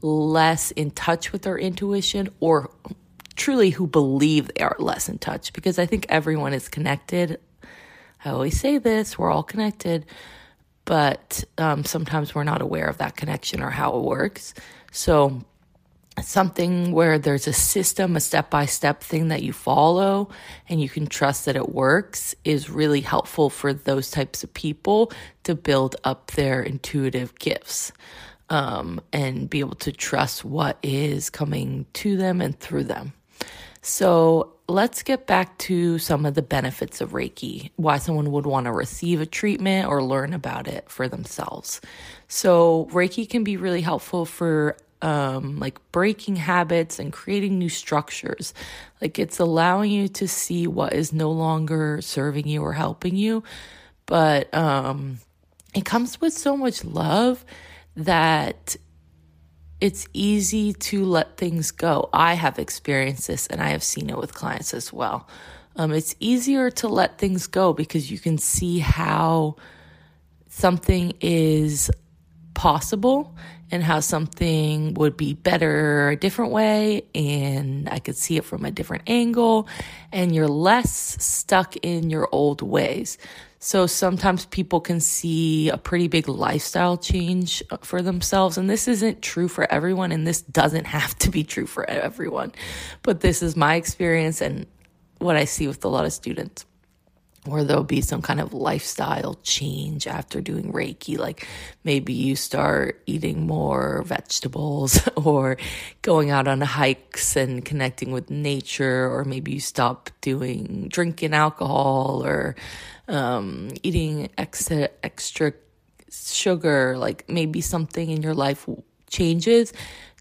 less in touch with their intuition or truly who believe they are less in touch because I think everyone is connected I always say this we're all connected, but um, sometimes we're not aware of that connection or how it works. So, something where there's a system, a step by step thing that you follow and you can trust that it works is really helpful for those types of people to build up their intuitive gifts um, and be able to trust what is coming to them and through them. So, let's get back to some of the benefits of Reiki, why someone would want to receive a treatment or learn about it for themselves. So, Reiki can be really helpful for um, like breaking habits and creating new structures. Like it's allowing you to see what is no longer serving you or helping you. But um, it comes with so much love that it's easy to let things go. I have experienced this and I have seen it with clients as well. Um, it's easier to let things go because you can see how something is possible and how something would be better a different way and I could see it from a different angle and you're less stuck in your old ways. So sometimes people can see a pretty big lifestyle change for themselves. And this isn't true for everyone. And this doesn't have to be true for everyone. But this is my experience and what I see with a lot of students or there'll be some kind of lifestyle change after doing Reiki. Like maybe you start eating more vegetables or going out on hikes and connecting with nature, or maybe you stop doing drinking alcohol or um, eating extra, extra sugar. Like maybe something in your life changes,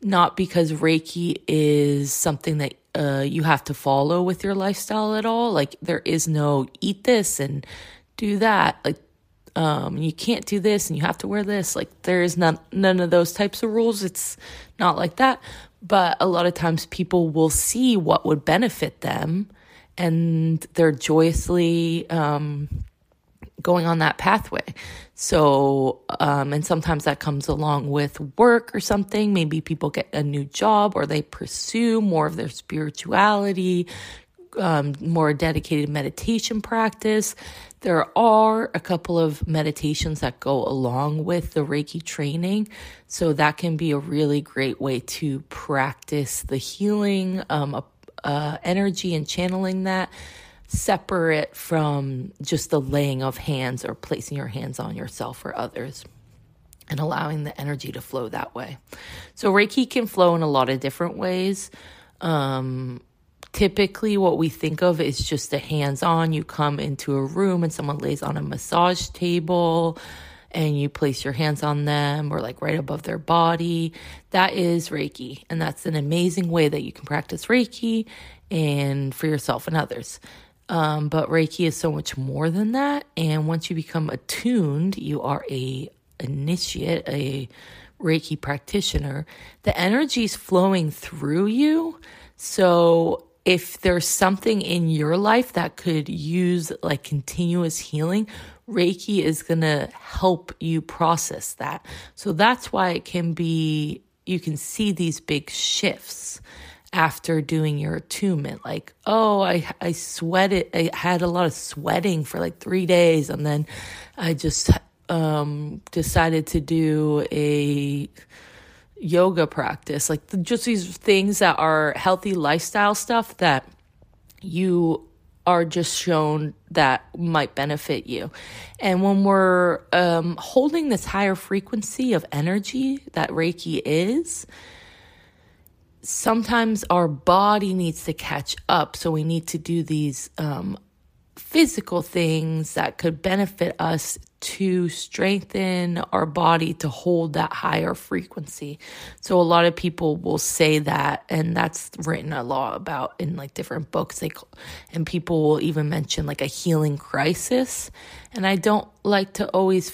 not because Reiki is something that uh, you have to follow with your lifestyle at all. Like there is no eat this and do that. Like um, you can't do this and you have to wear this. Like there is none none of those types of rules. It's not like that. But a lot of times people will see what would benefit them, and they're joyously um, going on that pathway. So, um, and sometimes that comes along with work or something. Maybe people get a new job or they pursue more of their spirituality, um, more dedicated meditation practice. There are a couple of meditations that go along with the Reiki training. So that can be a really great way to practice the healing, um, uh, energy and channeling that separate from just the laying of hands or placing your hands on yourself or others and allowing the energy to flow that way. So, Reiki can flow in a lot of different ways. Um, typically, what we think of is just a hands on. You come into a room and someone lays on a massage table and you place your hands on them or like right above their body. That is Reiki. And that's an amazing way that you can practice Reiki and for yourself and others. Um, but Reiki is so much more than that. And once you become attuned, you are a initiate, a Reiki practitioner. The energy is flowing through you. So if there's something in your life that could use like continuous healing, Reiki is going to help you process that. So that's why it can be, you can see these big shifts after doing your attunement like oh i i sweated i had a lot of sweating for like 3 days and then i just um decided to do a yoga practice like just these things that are healthy lifestyle stuff that you are just shown that might benefit you. And when we're um, holding this higher frequency of energy that Reiki is, sometimes our body needs to catch up. So we need to do these um, physical things that could benefit us to strengthen our body to hold that higher frequency. So a lot of people will say that and that's written a lot about in like different books they and people will even mention like a healing crisis and I don't like to always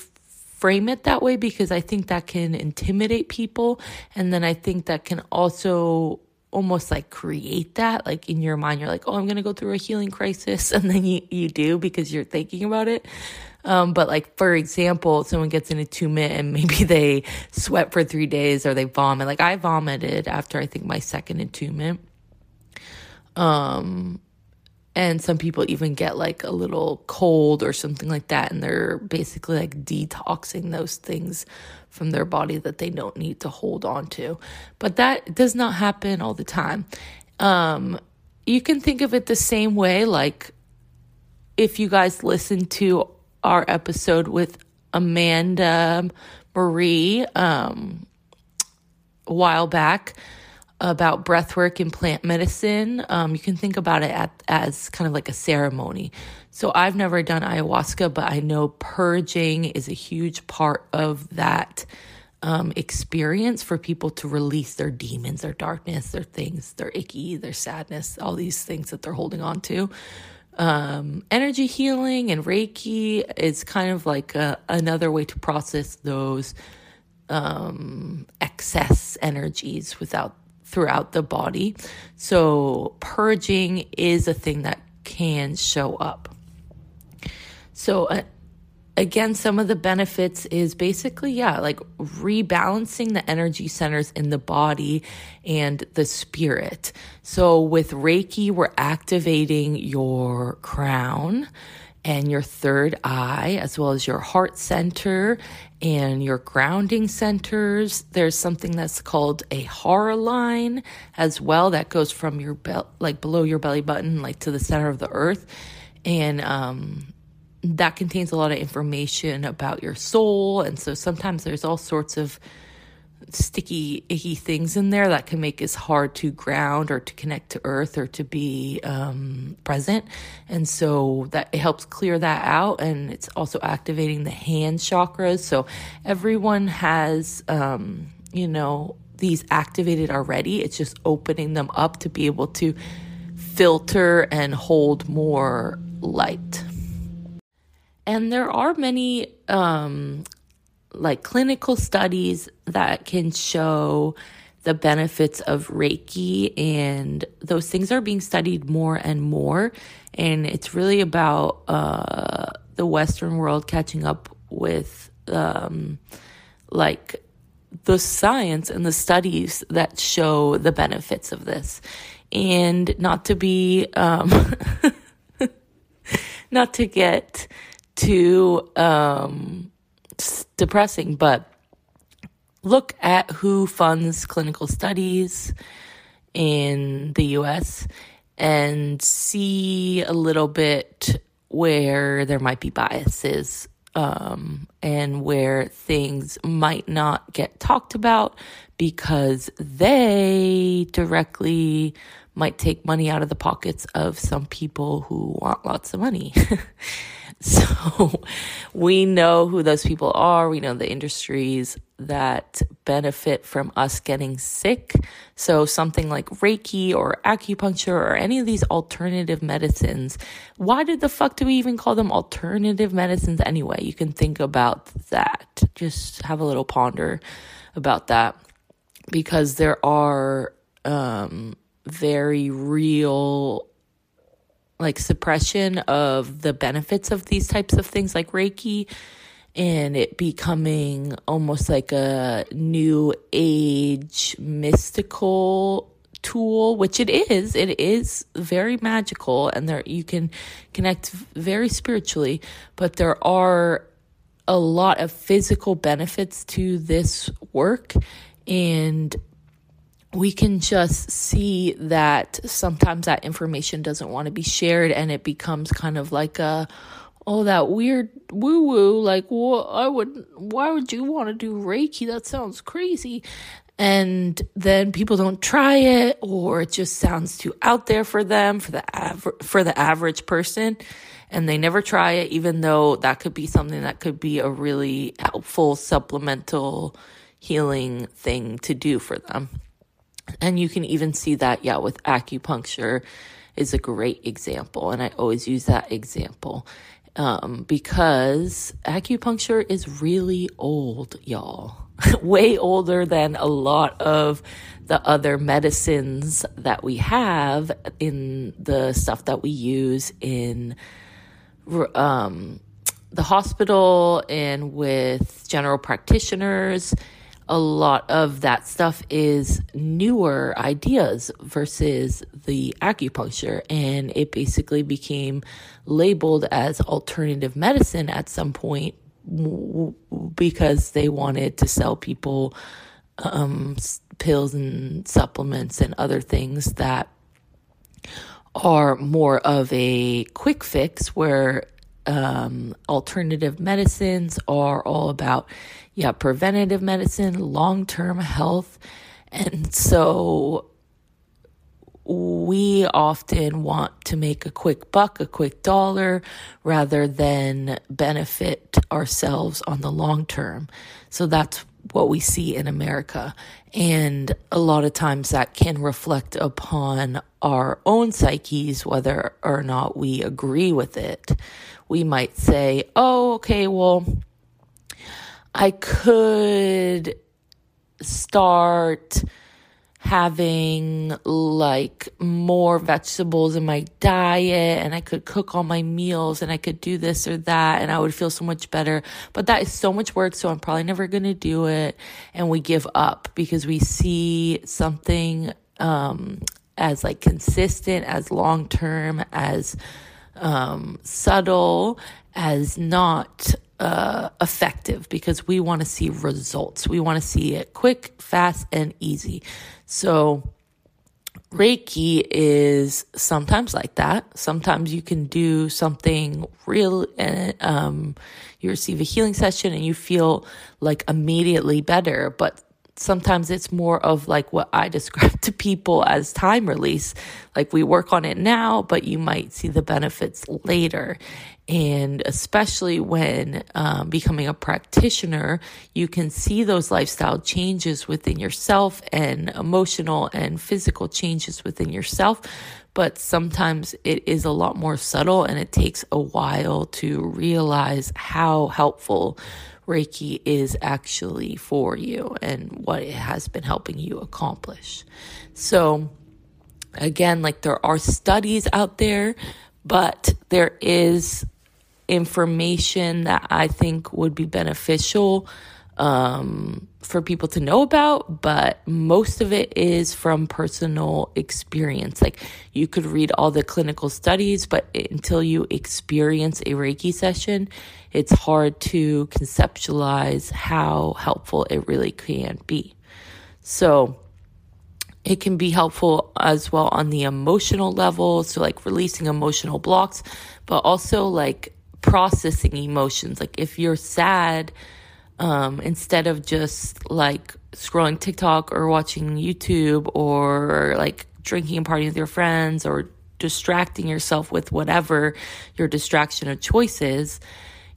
frame it that way because I think that can intimidate people. And then I think that can also almost like create that like in your mind. You're like oh i'm going to go through a healing crisis and then you, you do because you're thinking about it. Um, but like for example someone gets in a attunement and maybe they sweat for three days or they vomit. Like i vomited after i think my second attunement um and some people even get like a little cold or something like that and they're basically like detoxing those things from their body that they don't need to hold on to. But that does not happen all the time. Um, you can think of it the same way like if you guys listen to our episode with amanda marie um, a while back about breathwork and plant medicine. Um, you can think about it at, as kind of like a ceremony. So I've never done ayahuasca, but I know purging is a huge part of that um, experience for people to release their demons, their darkness, their things, their icky, their sadness, all these things that they're holding on to. Um, energy healing and Reiki is kind of like a, another way to process those um, excess energies without throughout the body. So purging is a thing that can show up. So uh, again, some of the benefits is basically, yeah, like rebalancing the energy centers in the body and the spirit. So with Reiki, we're activating your crown and your third eye, as well as your heart center and your grounding centers. There's something that's called a hara line as well that goes from your belt, like below your belly button, like to the center of the earth. And, um, that contains a lot of information about your soul. And so sometimes there's all sorts of sticky, icky things in there that can make it hard to ground or to connect to earth or to be um, present. And so that it helps clear that out. And it's also activating the hand chakras. So everyone has, um, you know, these activated already. It's just opening them up to be able to filter and hold more light. And there are many um, like clinical studies that can show the benefits of Reiki, and those things are being studied more and more. And it's really about uh, the Western world catching up with um, like the science and the studies that show the benefits of this. And not to be, um, not to get too um, depressing, but look at who funds clinical studies in the US and see a little bit where there might be biases um, and where things might not get talked about because they directly might take money out of the pockets of some people who want lots of money. So we know who those people are. We know the industries that benefit from us getting sick. So something like Reiki or acupuncture or any of these alternative medicines. Why did the fuck do we even call them alternative medicines anyway? You can think about that. Just have a little ponder about that because there are um, very real like suppression of the benefits of these types of things like Reiki and it becoming almost like a new age mystical tool which it is. It is very magical and there you can connect very spiritually but there are a lot of physical benefits to this work and we can just see that sometimes that information doesn't want to be shared and it becomes kind of like a oh that weird woo woo like what I would why would you want to do reiki? That sounds crazy. And then people don't try it or it just sounds too out there for them for the for the average person. And they never try it even though that could be something that could be a really helpful supplemental healing thing to do for them and you can even see that, yeah, with acupuncture is a great example. And I always use that example um, because acupuncture is really old, y'all. Way older than a lot of the other medicines that we have in the stuff that we use in um, the hospital and with general practitioners a lot of that stuff is newer ideas versus the acupuncture. And it basically became labeled as alternative medicine at some point because they wanted to sell people um, pills and supplements and other things that are more of a quick fix where um, alternative medicines are all about yeah, preventative medicine, long term health. And so we often want to make a quick buck, a quick dollar, rather than benefit ourselves on the long term. So that's what we see in America. And a lot of times that can reflect upon our own psyches, whether or not we agree with it. We might say, oh, okay, well, I could start having like more vegetables in my diet and I could cook all my meals and I could do this or that and I would feel so much better. But that is so much work, so I'm probably never going to do it. And we give up because we see something um, as like consistent, as long term, as um, subtle, as not uh, effective because we want to see results. We want to see it quick, fast, and easy. So, Reiki is sometimes like that. Sometimes you can do something real and um, you receive a healing session and you feel like immediately better. But sometimes it's more of like what I describe to people as time release. Like we work on it now, but you might see the benefits later. And especially when um, becoming a practitioner, you can see those lifestyle changes within yourself and emotional and physical changes within yourself. But sometimes it is a lot more subtle and it takes a while to realize how helpful Reiki is actually for you and what it has been helping you accomplish. So, again, like there are studies out there, but there is information that I think would be beneficial um, for people to know about, but most of it is from personal experience. Like you could read all the clinical studies, but until you experience a Reiki session, it's hard to conceptualize how helpful it really can be. So, it can be helpful as well on the emotional level. So, like releasing emotional blocks, but also like processing emotions. Like if you're sad, um, instead of just like scrolling TikTok or watching YouTube or like drinking and partying with your friends or distracting yourself with whatever your distraction of choice is,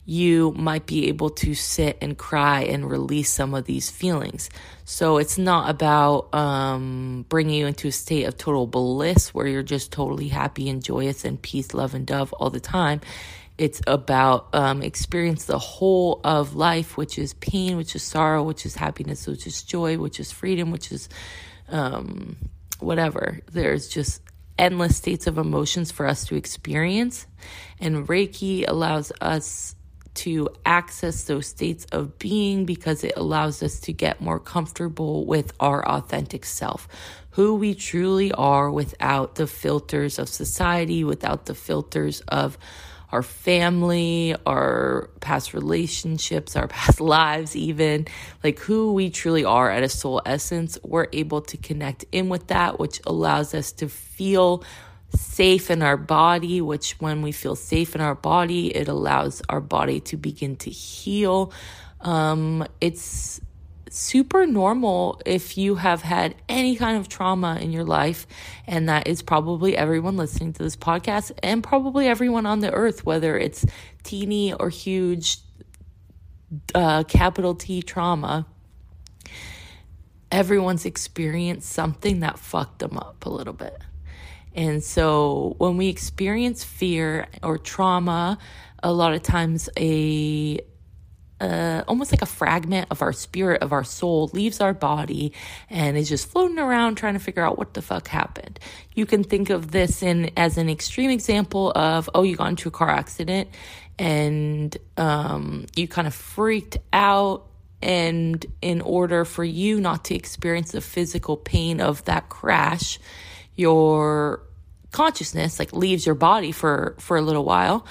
you might be able to sit and cry and release some of these feelings. So it's not about um, bringing you into a state of total bliss where you're just totally happy and joyous and peace, love, and dove all the time. It's about um, experience the whole of life, which is pain, which is sorrow, which is happiness, which is joy, which is freedom, which is um, whatever. There's just endless states of emotions for us to experience. And Reiki allows us to access those states of being because it allows us to get more comfortable with our authentic self, who we truly are without the filters of society, without the filters of our family, our past relationships, our past lives, even like who we truly are at a soul essence, we're able to connect in with that, which allows us to feel safe in our body, which when we feel safe in our body, it allows our body to begin to heal. Um, it's super normal if you have had any kind of trauma in your life. And that is probably everyone listening to this podcast and probably everyone on the earth, whether it's teeny or huge, uh, capital T trauma. Everyone's experienced something that fucked them up a little bit. And so when we experience fear or trauma, a lot of times a uh, almost like a fragment of our spirit, of our soul, leaves our body and is just floating around trying to figure out what the fuck happened. You can think of this in as an extreme example of oh, you got into a car accident and um, you kind of freaked out. And in order for you not to experience the physical pain of that crash, your consciousness like leaves your body for for a little while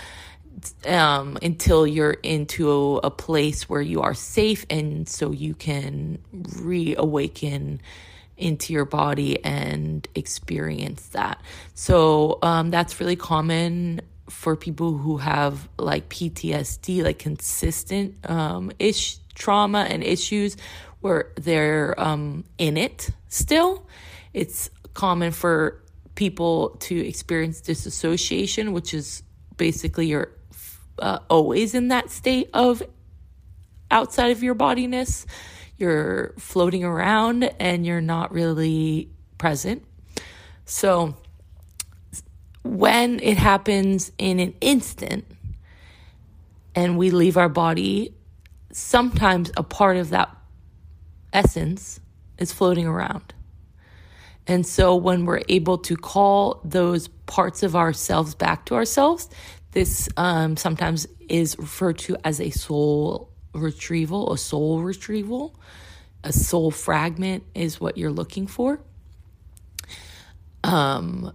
um, until you're into a, place where you are safe and so you can reawaken into your body and experience that. So um, that's really common for people who have like PTSD, like consistent um, ish trauma and issues where they're um, in it still. It's common for people to experience disassociation, which is basically your uh, always in that state of outside of your bodiness. You're floating around and you're not really present. So, when it happens in an instant and we leave our body, sometimes a part of that essence is floating around. And so when we're able to call those parts of ourselves back to ourselves, this um, sometimes is referred to as a soul retrieval, a soul retrieval. A soul fragment is what you're looking for. Um,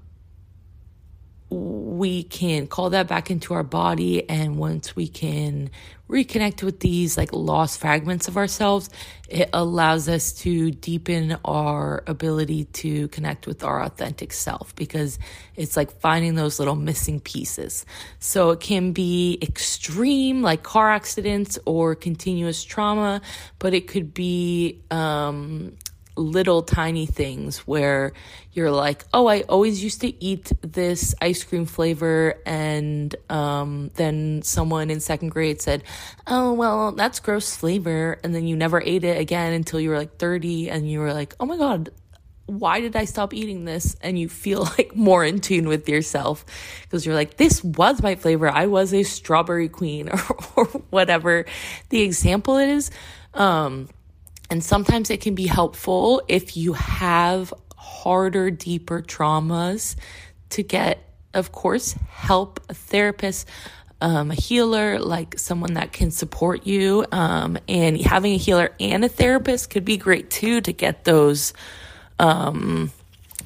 we can call that back into our body and once we can reconnect with these like lost fragments of ourselves it allows us to deepen our ability to connect with our authentic self because it's like finding those little missing pieces. So it can be extreme like car accidents or continuous trauma but it could be um little tiny things where you're like, oh, I always used to eat this ice cream flavor. And um, then someone in second grade said, oh, well, that's gross flavor. And then you never ate it again until you were like 30. And you were like, oh my God, why did I stop eating this? And you feel like more in tune with yourself because you're like, this was my flavor. I was a strawberry queen or, or whatever the example is. Um, and sometimes it can be helpful if you have harder, deeper traumas to get, of course, help a therapist, um, a healer, like someone that can support you. Um, and having a healer and a therapist could be great too to get those, um,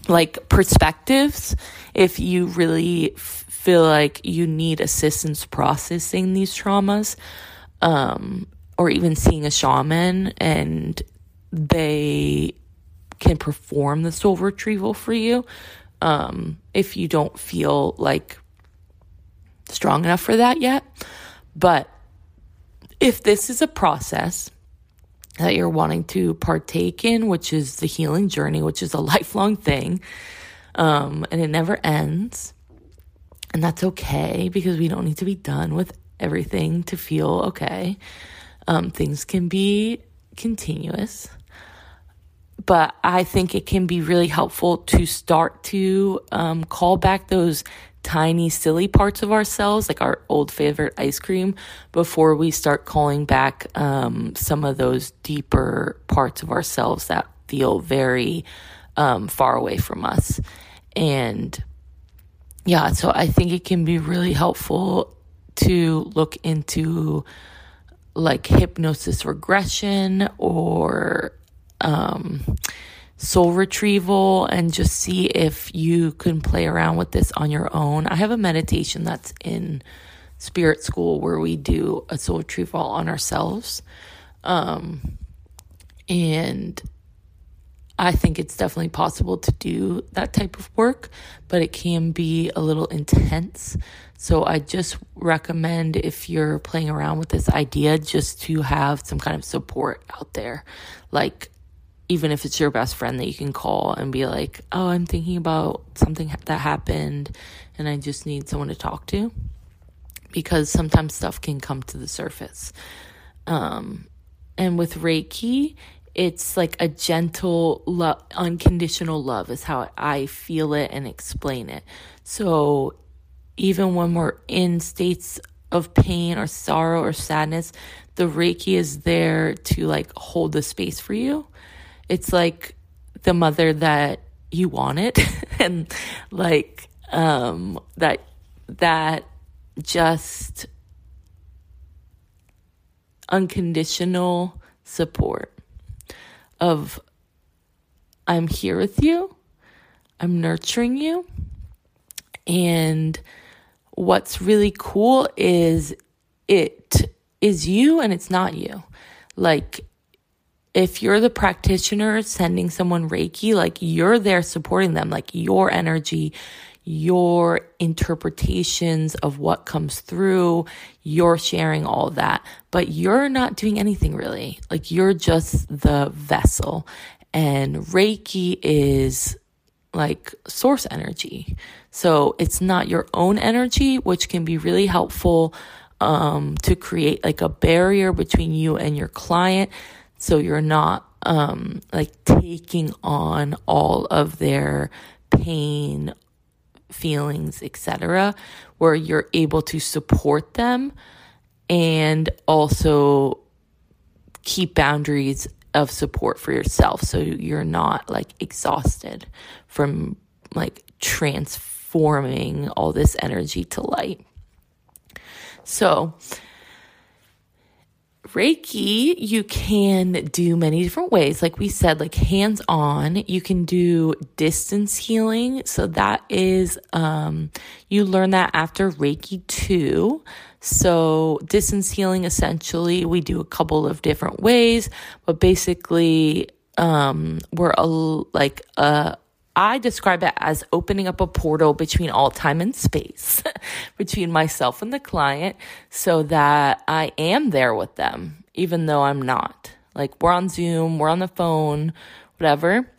like perspectives if you really f- feel like you need assistance processing these traumas. Um, or even seeing a shaman and they can perform the soul retrieval for you um, if you don't feel like strong enough for that yet. But if this is a process that you're wanting to partake in, which is the healing journey, which is a lifelong thing, um, and it never ends, and that's okay because we don't need to be done with everything to feel okay. Um, things can be continuous, but I think it can be really helpful to start to um, call back those tiny, silly parts of ourselves, like our old favorite ice cream, before we start calling back um, some of those deeper parts of ourselves that feel very um, far away from us. And yeah, so I think it can be really helpful to look into like hypnosis regression or um, soul retrieval and just see if you can play around with this on your own. I have a meditation that's in spirit school where we do a soul retrieval on ourselves. Um, and I think it's definitely possible to do that type of work, but it can be a little intense. So I just recommend if you're playing around with this idea, just to have some kind of support out there. Like, even if it's your best friend that you can call and be like, oh, I'm thinking about something that happened and I just need someone to talk to. Because sometimes stuff can come to the surface. Um, and with Reiki, it's like a gentle love, unconditional love is how I feel it and explain it. So even when we're in states of pain or sorrow or sadness, the Reiki is there to like hold the space for you. It's like the mother that you wanted and like um that that just unconditional support of I'm here with you, I'm nurturing you. And what's really cool is it is you and it's not you. Like, if you're the practitioner sending someone Reiki, like you're there supporting them, like your energy, your interpretations of what comes through, you're sharing all that, but you're not doing anything really. Like you're just the vessel. And Reiki is like source energy. So it's not your own energy, which can be really helpful um, to create like a barrier between you and your client. So you're not um, like taking on all of their pain, feelings, etc., where you're able to support them and also keep boundaries of support for yourself so you're not like exhausted from like transforming all this energy to light. So, Reiki, you can do many different ways. Like we said, like hands on, you can do distance healing. So that is, um, you learn that after Reiki 2. So distance healing, essentially, we do a couple of different ways, but basically, um, we're a, like, a, I describe it as opening up a portal between all time and space, between myself and the client, so that I am there with them, even though I'm not. Like, we're on Zoom, we're on the phone, whatever.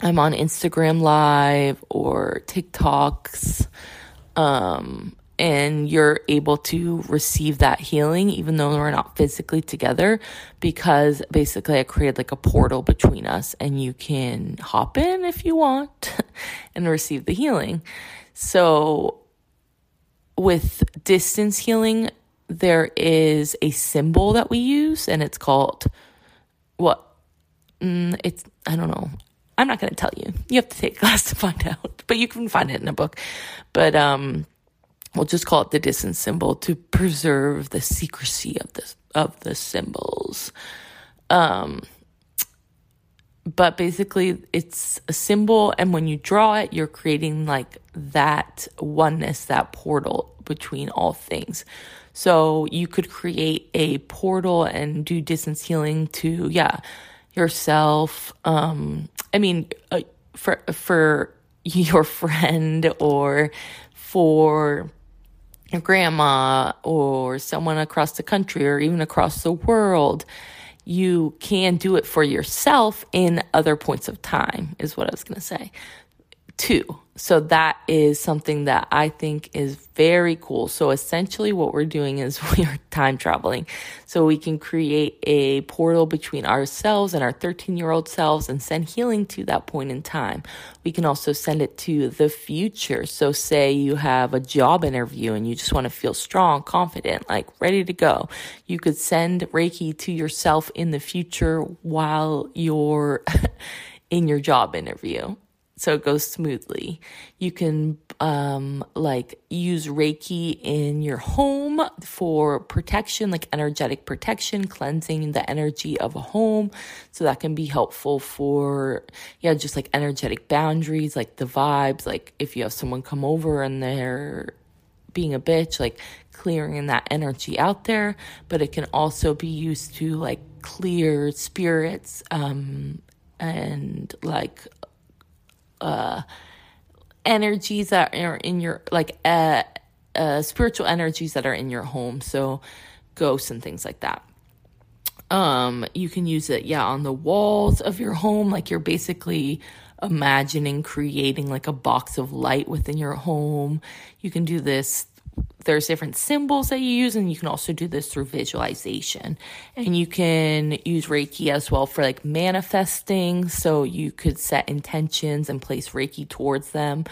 I'm on Instagram Live or TikToks. Um, and you're able to receive that healing even though we're not physically together because basically I created like a portal between us and you can hop in if you want and receive the healing. So with distance healing there is a symbol that we use and it's called what mm, it's I don't know. I'm not going to tell you. You have to take class to find out, but you can find it in a book. But um we'll just call it the distance symbol to preserve the secrecy of the of the symbols. Um, but basically, it's a symbol, and when you draw it, you're creating like that oneness, that portal between all things. So you could create a portal and do distance healing to, yeah, yourself. Um, I mean, uh, for for your friend or for your grandma or someone across the country or even across the world. You can do it for yourself in other points of time, is what I was going to say too. So that is something that I think is very cool. So essentially what we're doing is we are time traveling. So we can create a portal between ourselves and our 13 year old selves and send healing to that point in time. We can also send it to the future. So say you have a job interview and you just want to feel strong, confident, like ready to go. You could send Reiki to yourself in the future while you're in your job interview so it goes smoothly. You can um, like use Reiki in your home for protection, like energetic protection, cleansing the energy of a home. So that can be helpful for, yeah, just like energetic boundaries, like the vibes. Like if you have someone come over and they're being a bitch, like clearing that energy out there. But it can also be used to like clear spirits um, and like uh, energies that are in your like uh, uh, spiritual energies that are in your home. So ghosts and things like that. Um, you can use it, yeah, on the walls of your home. Like you're basically imagining creating like a box of light within your home. You can do this there's different symbols that you use and you can also do this through visualization. And you can use reiki as well for like manifesting. So you could set intentions and place reiki towards them.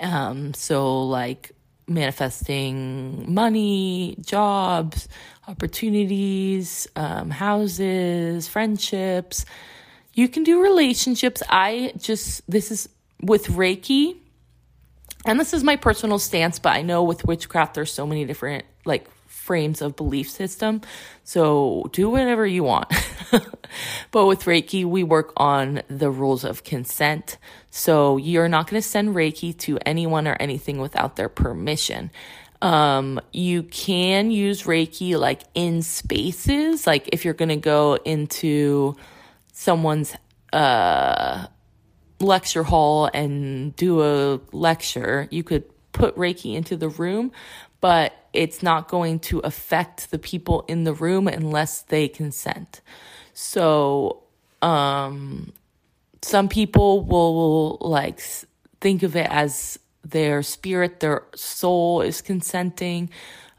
Um, so like manifesting money jobs opportunities um, houses friendships. You can do relationships. I just this is with reiki and this is my personal stance, but I know with witchcraft there's so many different like frames of belief system. So do whatever you want. but with Reiki, we work on the rules of consent. So you're not going to send Reiki to anyone or anything without their permission. Um, you can use Reiki like in spaces, like if you're going to go into someone's uh lecture hall and do a lecture, you could put Reiki into the room, but it's not going to affect the people in the room unless they consent. So, um, some people will like think of it as their spirit, their soul is consenting.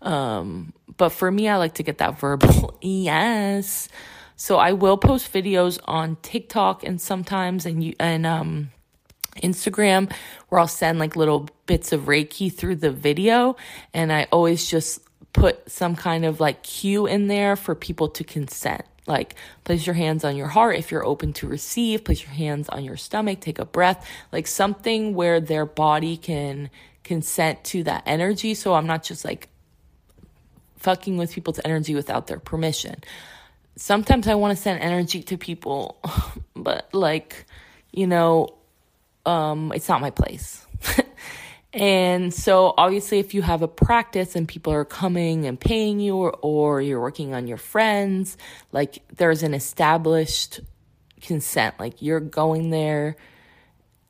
Um, but for me, I like to get that verbal yes. So I will post videos on TikTok and sometimes and you and um Instagram where I'll send like little bits of Reiki through the video and I always just put some kind of like cue in there for people to consent. Like, place your hands on your heart if you're open to receive, place your hands on your stomach, take a breath, like something where their body can consent to that energy. So I'm not just like fucking with people's energy without their permission. Sometimes I want to send energy to people, but like, you know, um, it's not my place. and so obviously if you have a practice and people are coming and paying you or, or you're working on your friends, like there's an established consent, like you're going there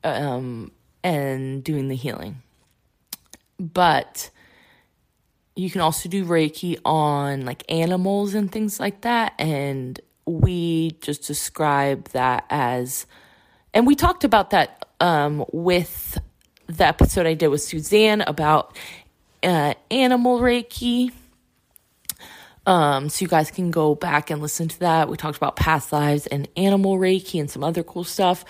um, and doing the healing. But you can also do Reiki on like animals and things like that. And we just describe that as, and we talked about that um, with the episode I did with Suzanne about uh, animal Reiki. Um, so you guys can go back and listen to that. We talked about past lives and animal Reiki and some other cool stuff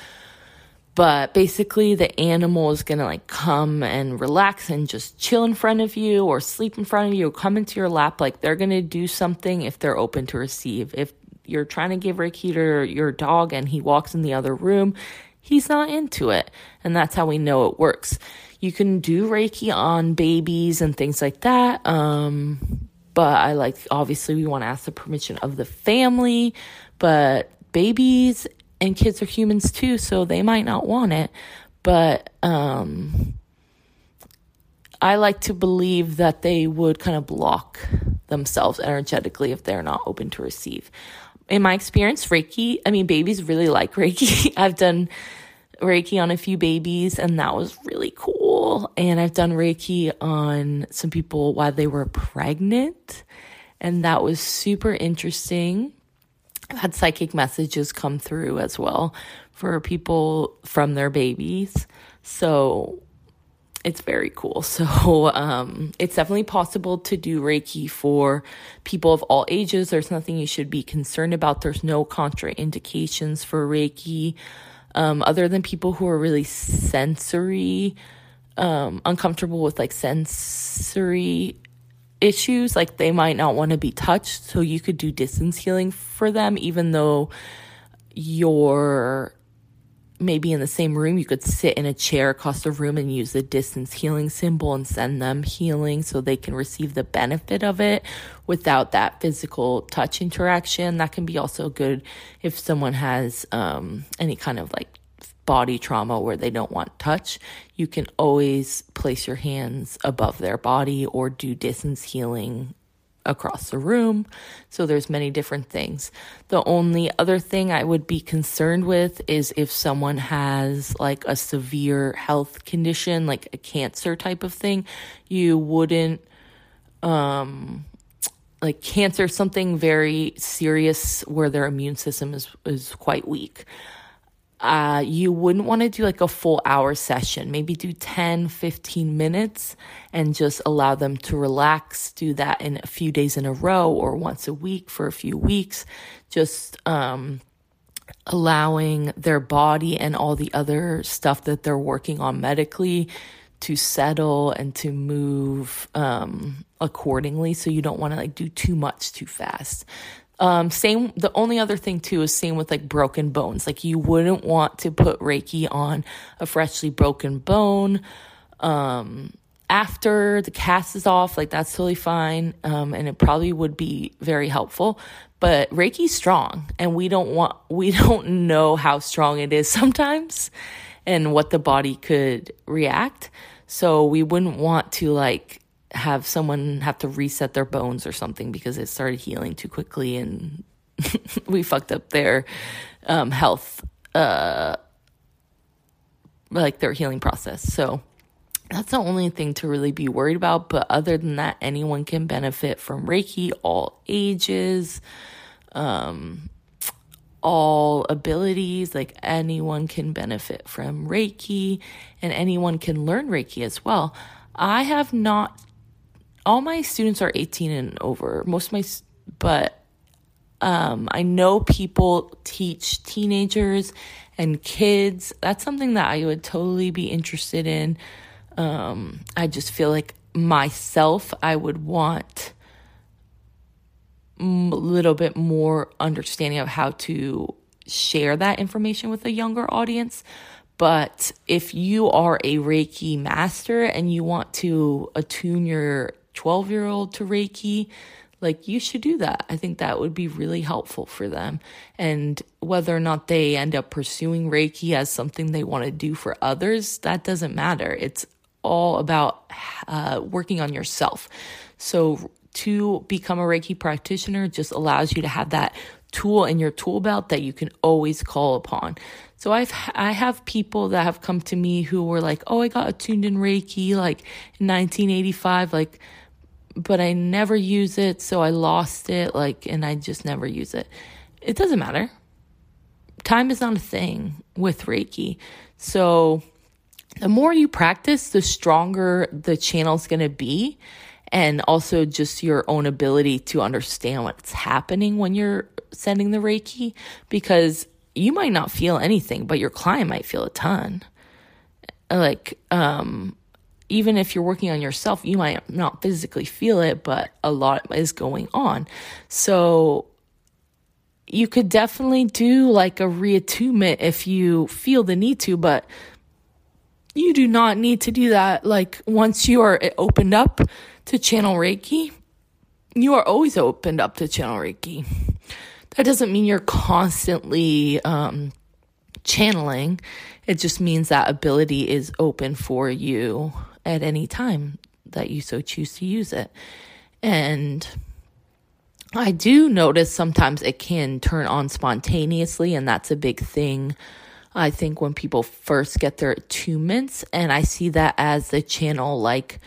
but basically the animal is gonna like come and relax and just chill in front of you or sleep in front of you or come into your lap. Like they're gonna do something if they're open to receive. If you're trying to give reiki to your dog and he walks in the other room he's not into it. And that's how we know it works. You can do reiki on babies and things like that um, but i like obviously we want to ask the permission of the family. But babies and kids are humans too, so they might not want it. But um, I like to believe that they would kind of block themselves energetically if they're not open to receive. In my experience, Reiki, I mean, babies really like Reiki. I've done Reiki on a few babies, and that was really cool. And I've done Reiki on some people while they were pregnant, and that was super interesting. I've had psychic messages come through as well for people from their babies. So it's very cool. So um, it's definitely possible to do Reiki for people of all ages. There's nothing you should be concerned about. There's no contraindications for Reiki, um, other than people who are really sensory, um, uncomfortable with like sensory issues, like they might not want to be touched. So you could do distance healing for them, even though you're maybe in the same room. You could sit in a chair across the room and use the distance healing symbol and send them healing so they can receive the benefit of it without that physical touch interaction. That can be also good if someone has um, any kind of like body trauma where they don't want touch, you can always place your hands above their body or do distance healing across the room. So there's many different things. The only other thing I would be concerned with is if someone has like a severe health condition, like a cancer type of thing, you wouldn't um like cancer something very serious where their immune system is is quite weak uh, you wouldn't want to do like a full hour session. Maybe do 10, 15 minutes and just allow them to relax. Do that in a few days in a row or once a week for a few weeks. Just, um, allowing their body and all the other stuff that they're working on medically to settle and to move um, accordingly so you don't want to like do too much too fast um, same, the only other thing too is same with like broken bones. Like you wouldn't want to put Reiki on a freshly broken bone. Um, after the cast is off, like that's totally fine. Um, and it probably would be very helpful. But Reiki's strong and we don't want, we don't know how strong it is sometimes and what the body could react. So we wouldn't want to like have someone have to reset their bones or something because it started healing too quickly and we fucked up their um, health, uh, like their healing process. So that's the only thing to really be worried about. But other than that, anyone can benefit from Reiki, all ages, um, all abilities. Like anyone can benefit from Reiki, and anyone can learn Reiki as well. I have not all my students are 18 and over. Most of my, but um, I know people teach teenagers and kids. That's something that I would totally be interested in. Um, I just feel like myself, I would want a little bit more understanding of how to share that information with a younger audience. But if you are a Reiki master and you want to attune your 12 year old to Reiki, like you should do that. I think that would be really helpful for them. And whether or not they end up pursuing Reiki as something they want to do for others, that doesn't matter. It's all about uh, working on yourself. So to become a Reiki practitioner just allows you to have that tool in your tool belt that you can always call upon. So I've I have people that have come to me who were like, "Oh, I got attuned in Reiki like in 1985 like but I never use it, so I lost it like and I just never use it." It doesn't matter. Time is not a thing with Reiki. So the more you practice, the stronger the channel's going to be and also just your own ability to understand what's happening when you're sending the Reiki because you might not feel anything, but your client might feel a ton. Like, um, even if you're working on yourself, you might not physically feel it, but a lot is going on. So you could definitely do like a reattunement if you feel the need to, but you do not need to do that. Like once you are opened up to channel Reiki, you are always opened up to channel Reiki. That doesn't mean you're constantly um, channeling. It just means that ability is open for you at any time that you so choose to use it. And I do notice sometimes it can turn on spontaneously, and that's a big thing. I think when people first get their attunements, and I see that as the channel like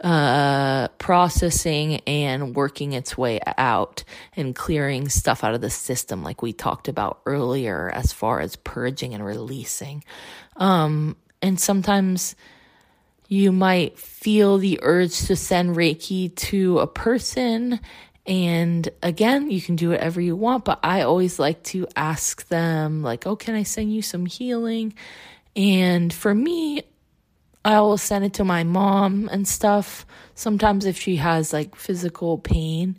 uh, processing and working its way out and clearing stuff out of the system, like we talked about earlier, as far as purging and releasing. Um, and sometimes you might feel the urge to send Reiki to a person. And again, you can do whatever you want, but I always like to ask them, like, oh, can I send you some healing? And for me, I will send it to my mom and stuff. Sometimes if she has like physical pain,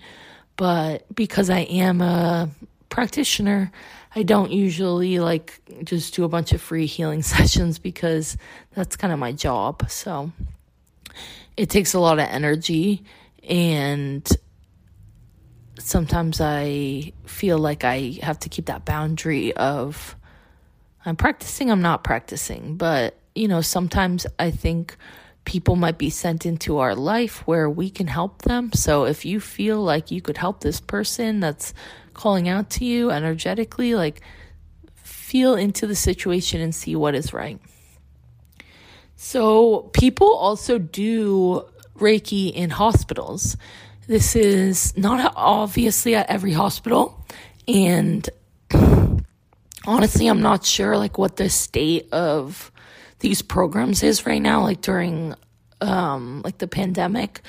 but because I am a practitioner, I don't usually like just do a bunch of free healing sessions because that's kind of my job. So it takes a lot of energy and sometimes I feel like I have to keep that boundary of I'm practicing, I'm not practicing, but you know, sometimes I think people might be sent into our life where we can help them. So if you feel like you could help this person that's calling out to you energetically, like feel into the situation and see what is right. So people also do Reiki in hospitals. This is not obviously at every hospital and honestly I'm not sure like what the state of these programs is right now, like during um, like the pandemic.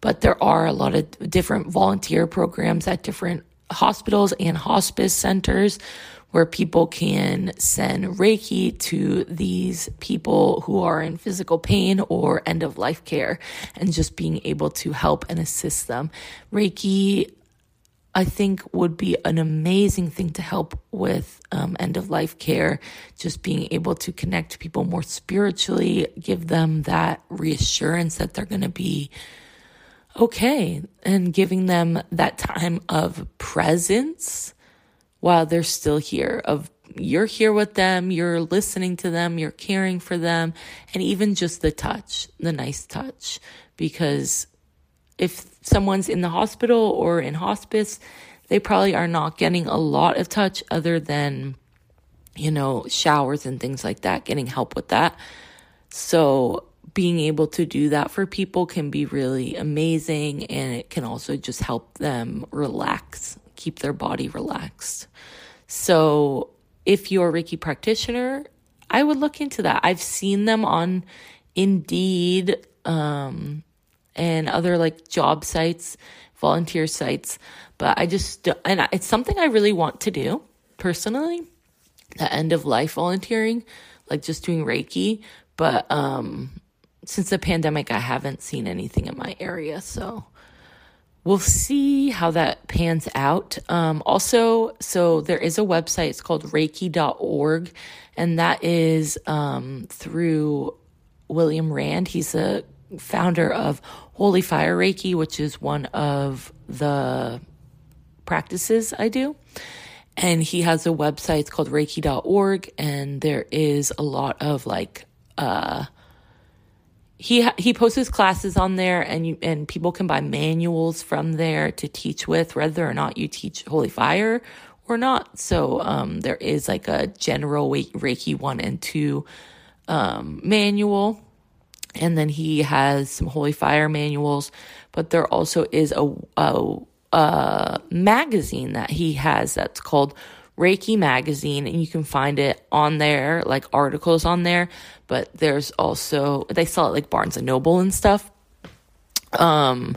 But there are a lot of different volunteer programs at different hospitals and hospice centers where people can send Reiki to these people who are in physical pain or end of life care and just being able to help and assist them. Reiki I think would be an amazing thing to help with um, end of life care. Just being able to connect people more spiritually, give them that reassurance that they're going to be okay, and giving them that time of presence while they're still here. Of you're here with them, you're listening to them, you're caring for them, and even just the touch, the nice touch, because if someone's in the hospital or in hospice, they probably are not getting a lot of touch other than, you know, showers and things like that, getting help with that. So, being able to do that for people can be really amazing and it can also just help them relax, keep their body relaxed. So, if you're a Reiki practitioner, I would look into that. I've seen them on Indeed, um, and other like job sites, volunteer sites. But I just, and it's something I really want to do personally, the end of life volunteering, like just doing Reiki. But um, since the pandemic, I haven't seen anything in my area. So we'll see how that pans out. Um, also, so there is a website, it's called reiki.org, and that is um, through William Rand. He's the founder of Holy Fire Reiki, which is one of the practices I do. And he has a website, it's called reiki.org, and there is a lot of like, uh, he he posts his classes on there and you and people can buy manuals from there to teach with whether or not you teach holy fire or not so um, there is like a general reiki 1 and 2 um, manual and then he has some holy fire manuals but there also is a, a, a magazine that he has that's called Reiki magazine, and you can find it on there, like articles on there. But there's also they sell it like Barnes and Noble and stuff. Um,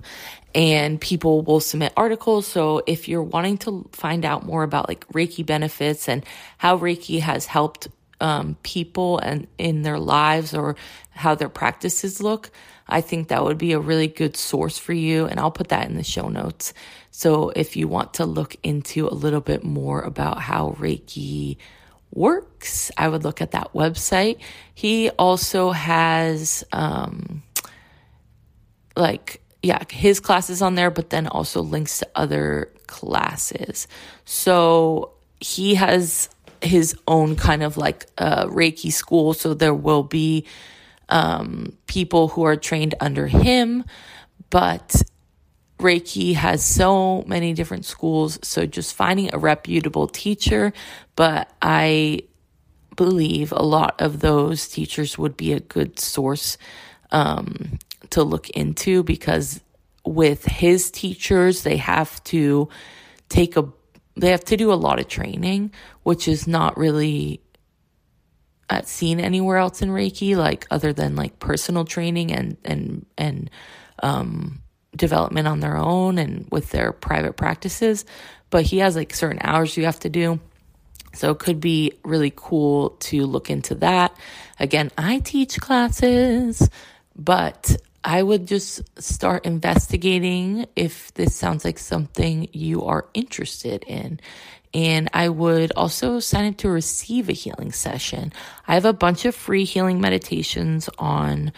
and people will submit articles. So if you're wanting to find out more about like Reiki benefits and how Reiki has helped um, people and in their lives or how their practices look, I think that would be a really good source for you. And I'll put that in the show notes. So if you want to look into a little bit more about how Reiki works, I would look at that website. He also has, um, like, yeah, his classes on there, but then also links to other classes. So he has his own kind of like uh, Reiki school. So there will be um, people who are trained under him, but Reiki has so many different schools, so just finding a reputable teacher, but I believe a lot of those teachers would be a good source um, to look into because with his teachers, they have to take a they have to do a lot of training, which is not really uh, seen anywhere else in Reiki, like other than like personal training and and and um, development on their own and with their private practices, but he has like certain hours you have to do. So it could be really cool to look into that. Again, I teach classes, but I would just start investigating if this sounds like something you are interested in. And I would also sign up to receive a healing session. I have a bunch of free healing meditations on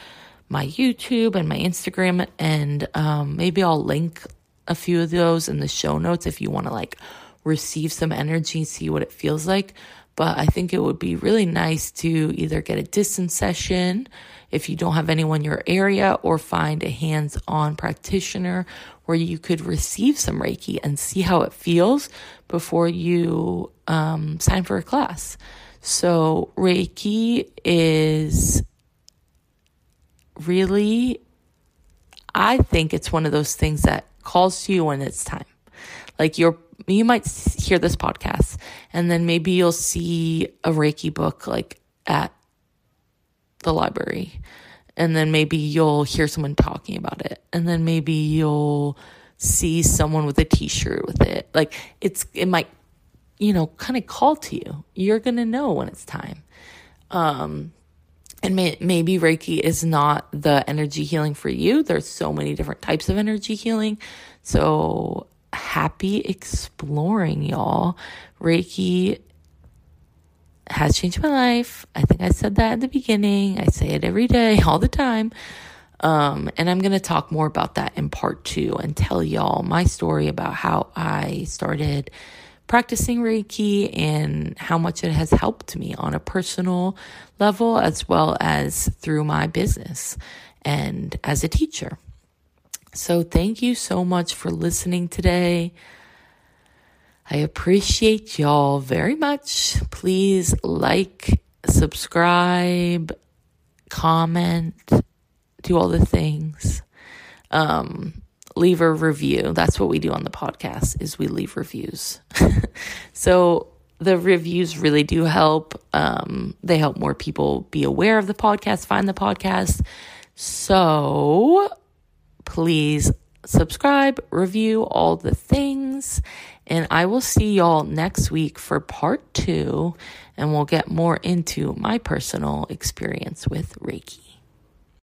my YouTube and my Instagram, and um, maybe I'll link a few of those in the show notes if you want to like receive some energy, see what it feels like. But I think it would be really nice to either get a distance session if you don't have anyone in your area or find a hands on practitioner where you could receive some Reiki and see how it feels before you um, sign for a class. So, Reiki is really, I think it's one of those things that calls to you when it's time. Like you're, you might hear this podcast and then maybe you'll see a Reiki book like at the library. And then maybe you'll hear someone talking about it. And then maybe you'll see someone with a t-shirt with it. Like it's, it might, you know, kind of call to you. You're going to know when it's time. Um, and may, maybe Reiki is not the energy healing for you. There's so many different types of energy healing. So happy exploring, y'all. Reiki has changed my life. I think I said that at the beginning. I say it every day, all the time. Um, and I'm going to talk more about that in part two and tell y'all my story about how I started practicing Reiki and how much it has helped me on a personal level as well as through my business and as a teacher. So, thank you so much for listening today. I appreciate y'all very much. Please like, subscribe, comment, do all the things. Um, leave a review. That's what we do on the podcast is we leave reviews. so the reviews really do help. Um, they help more people be aware of the podcast, find the podcast. So please subscribe, review all the things, and I will see y'all next week for part two, and we'll get more into my personal experience with Reiki.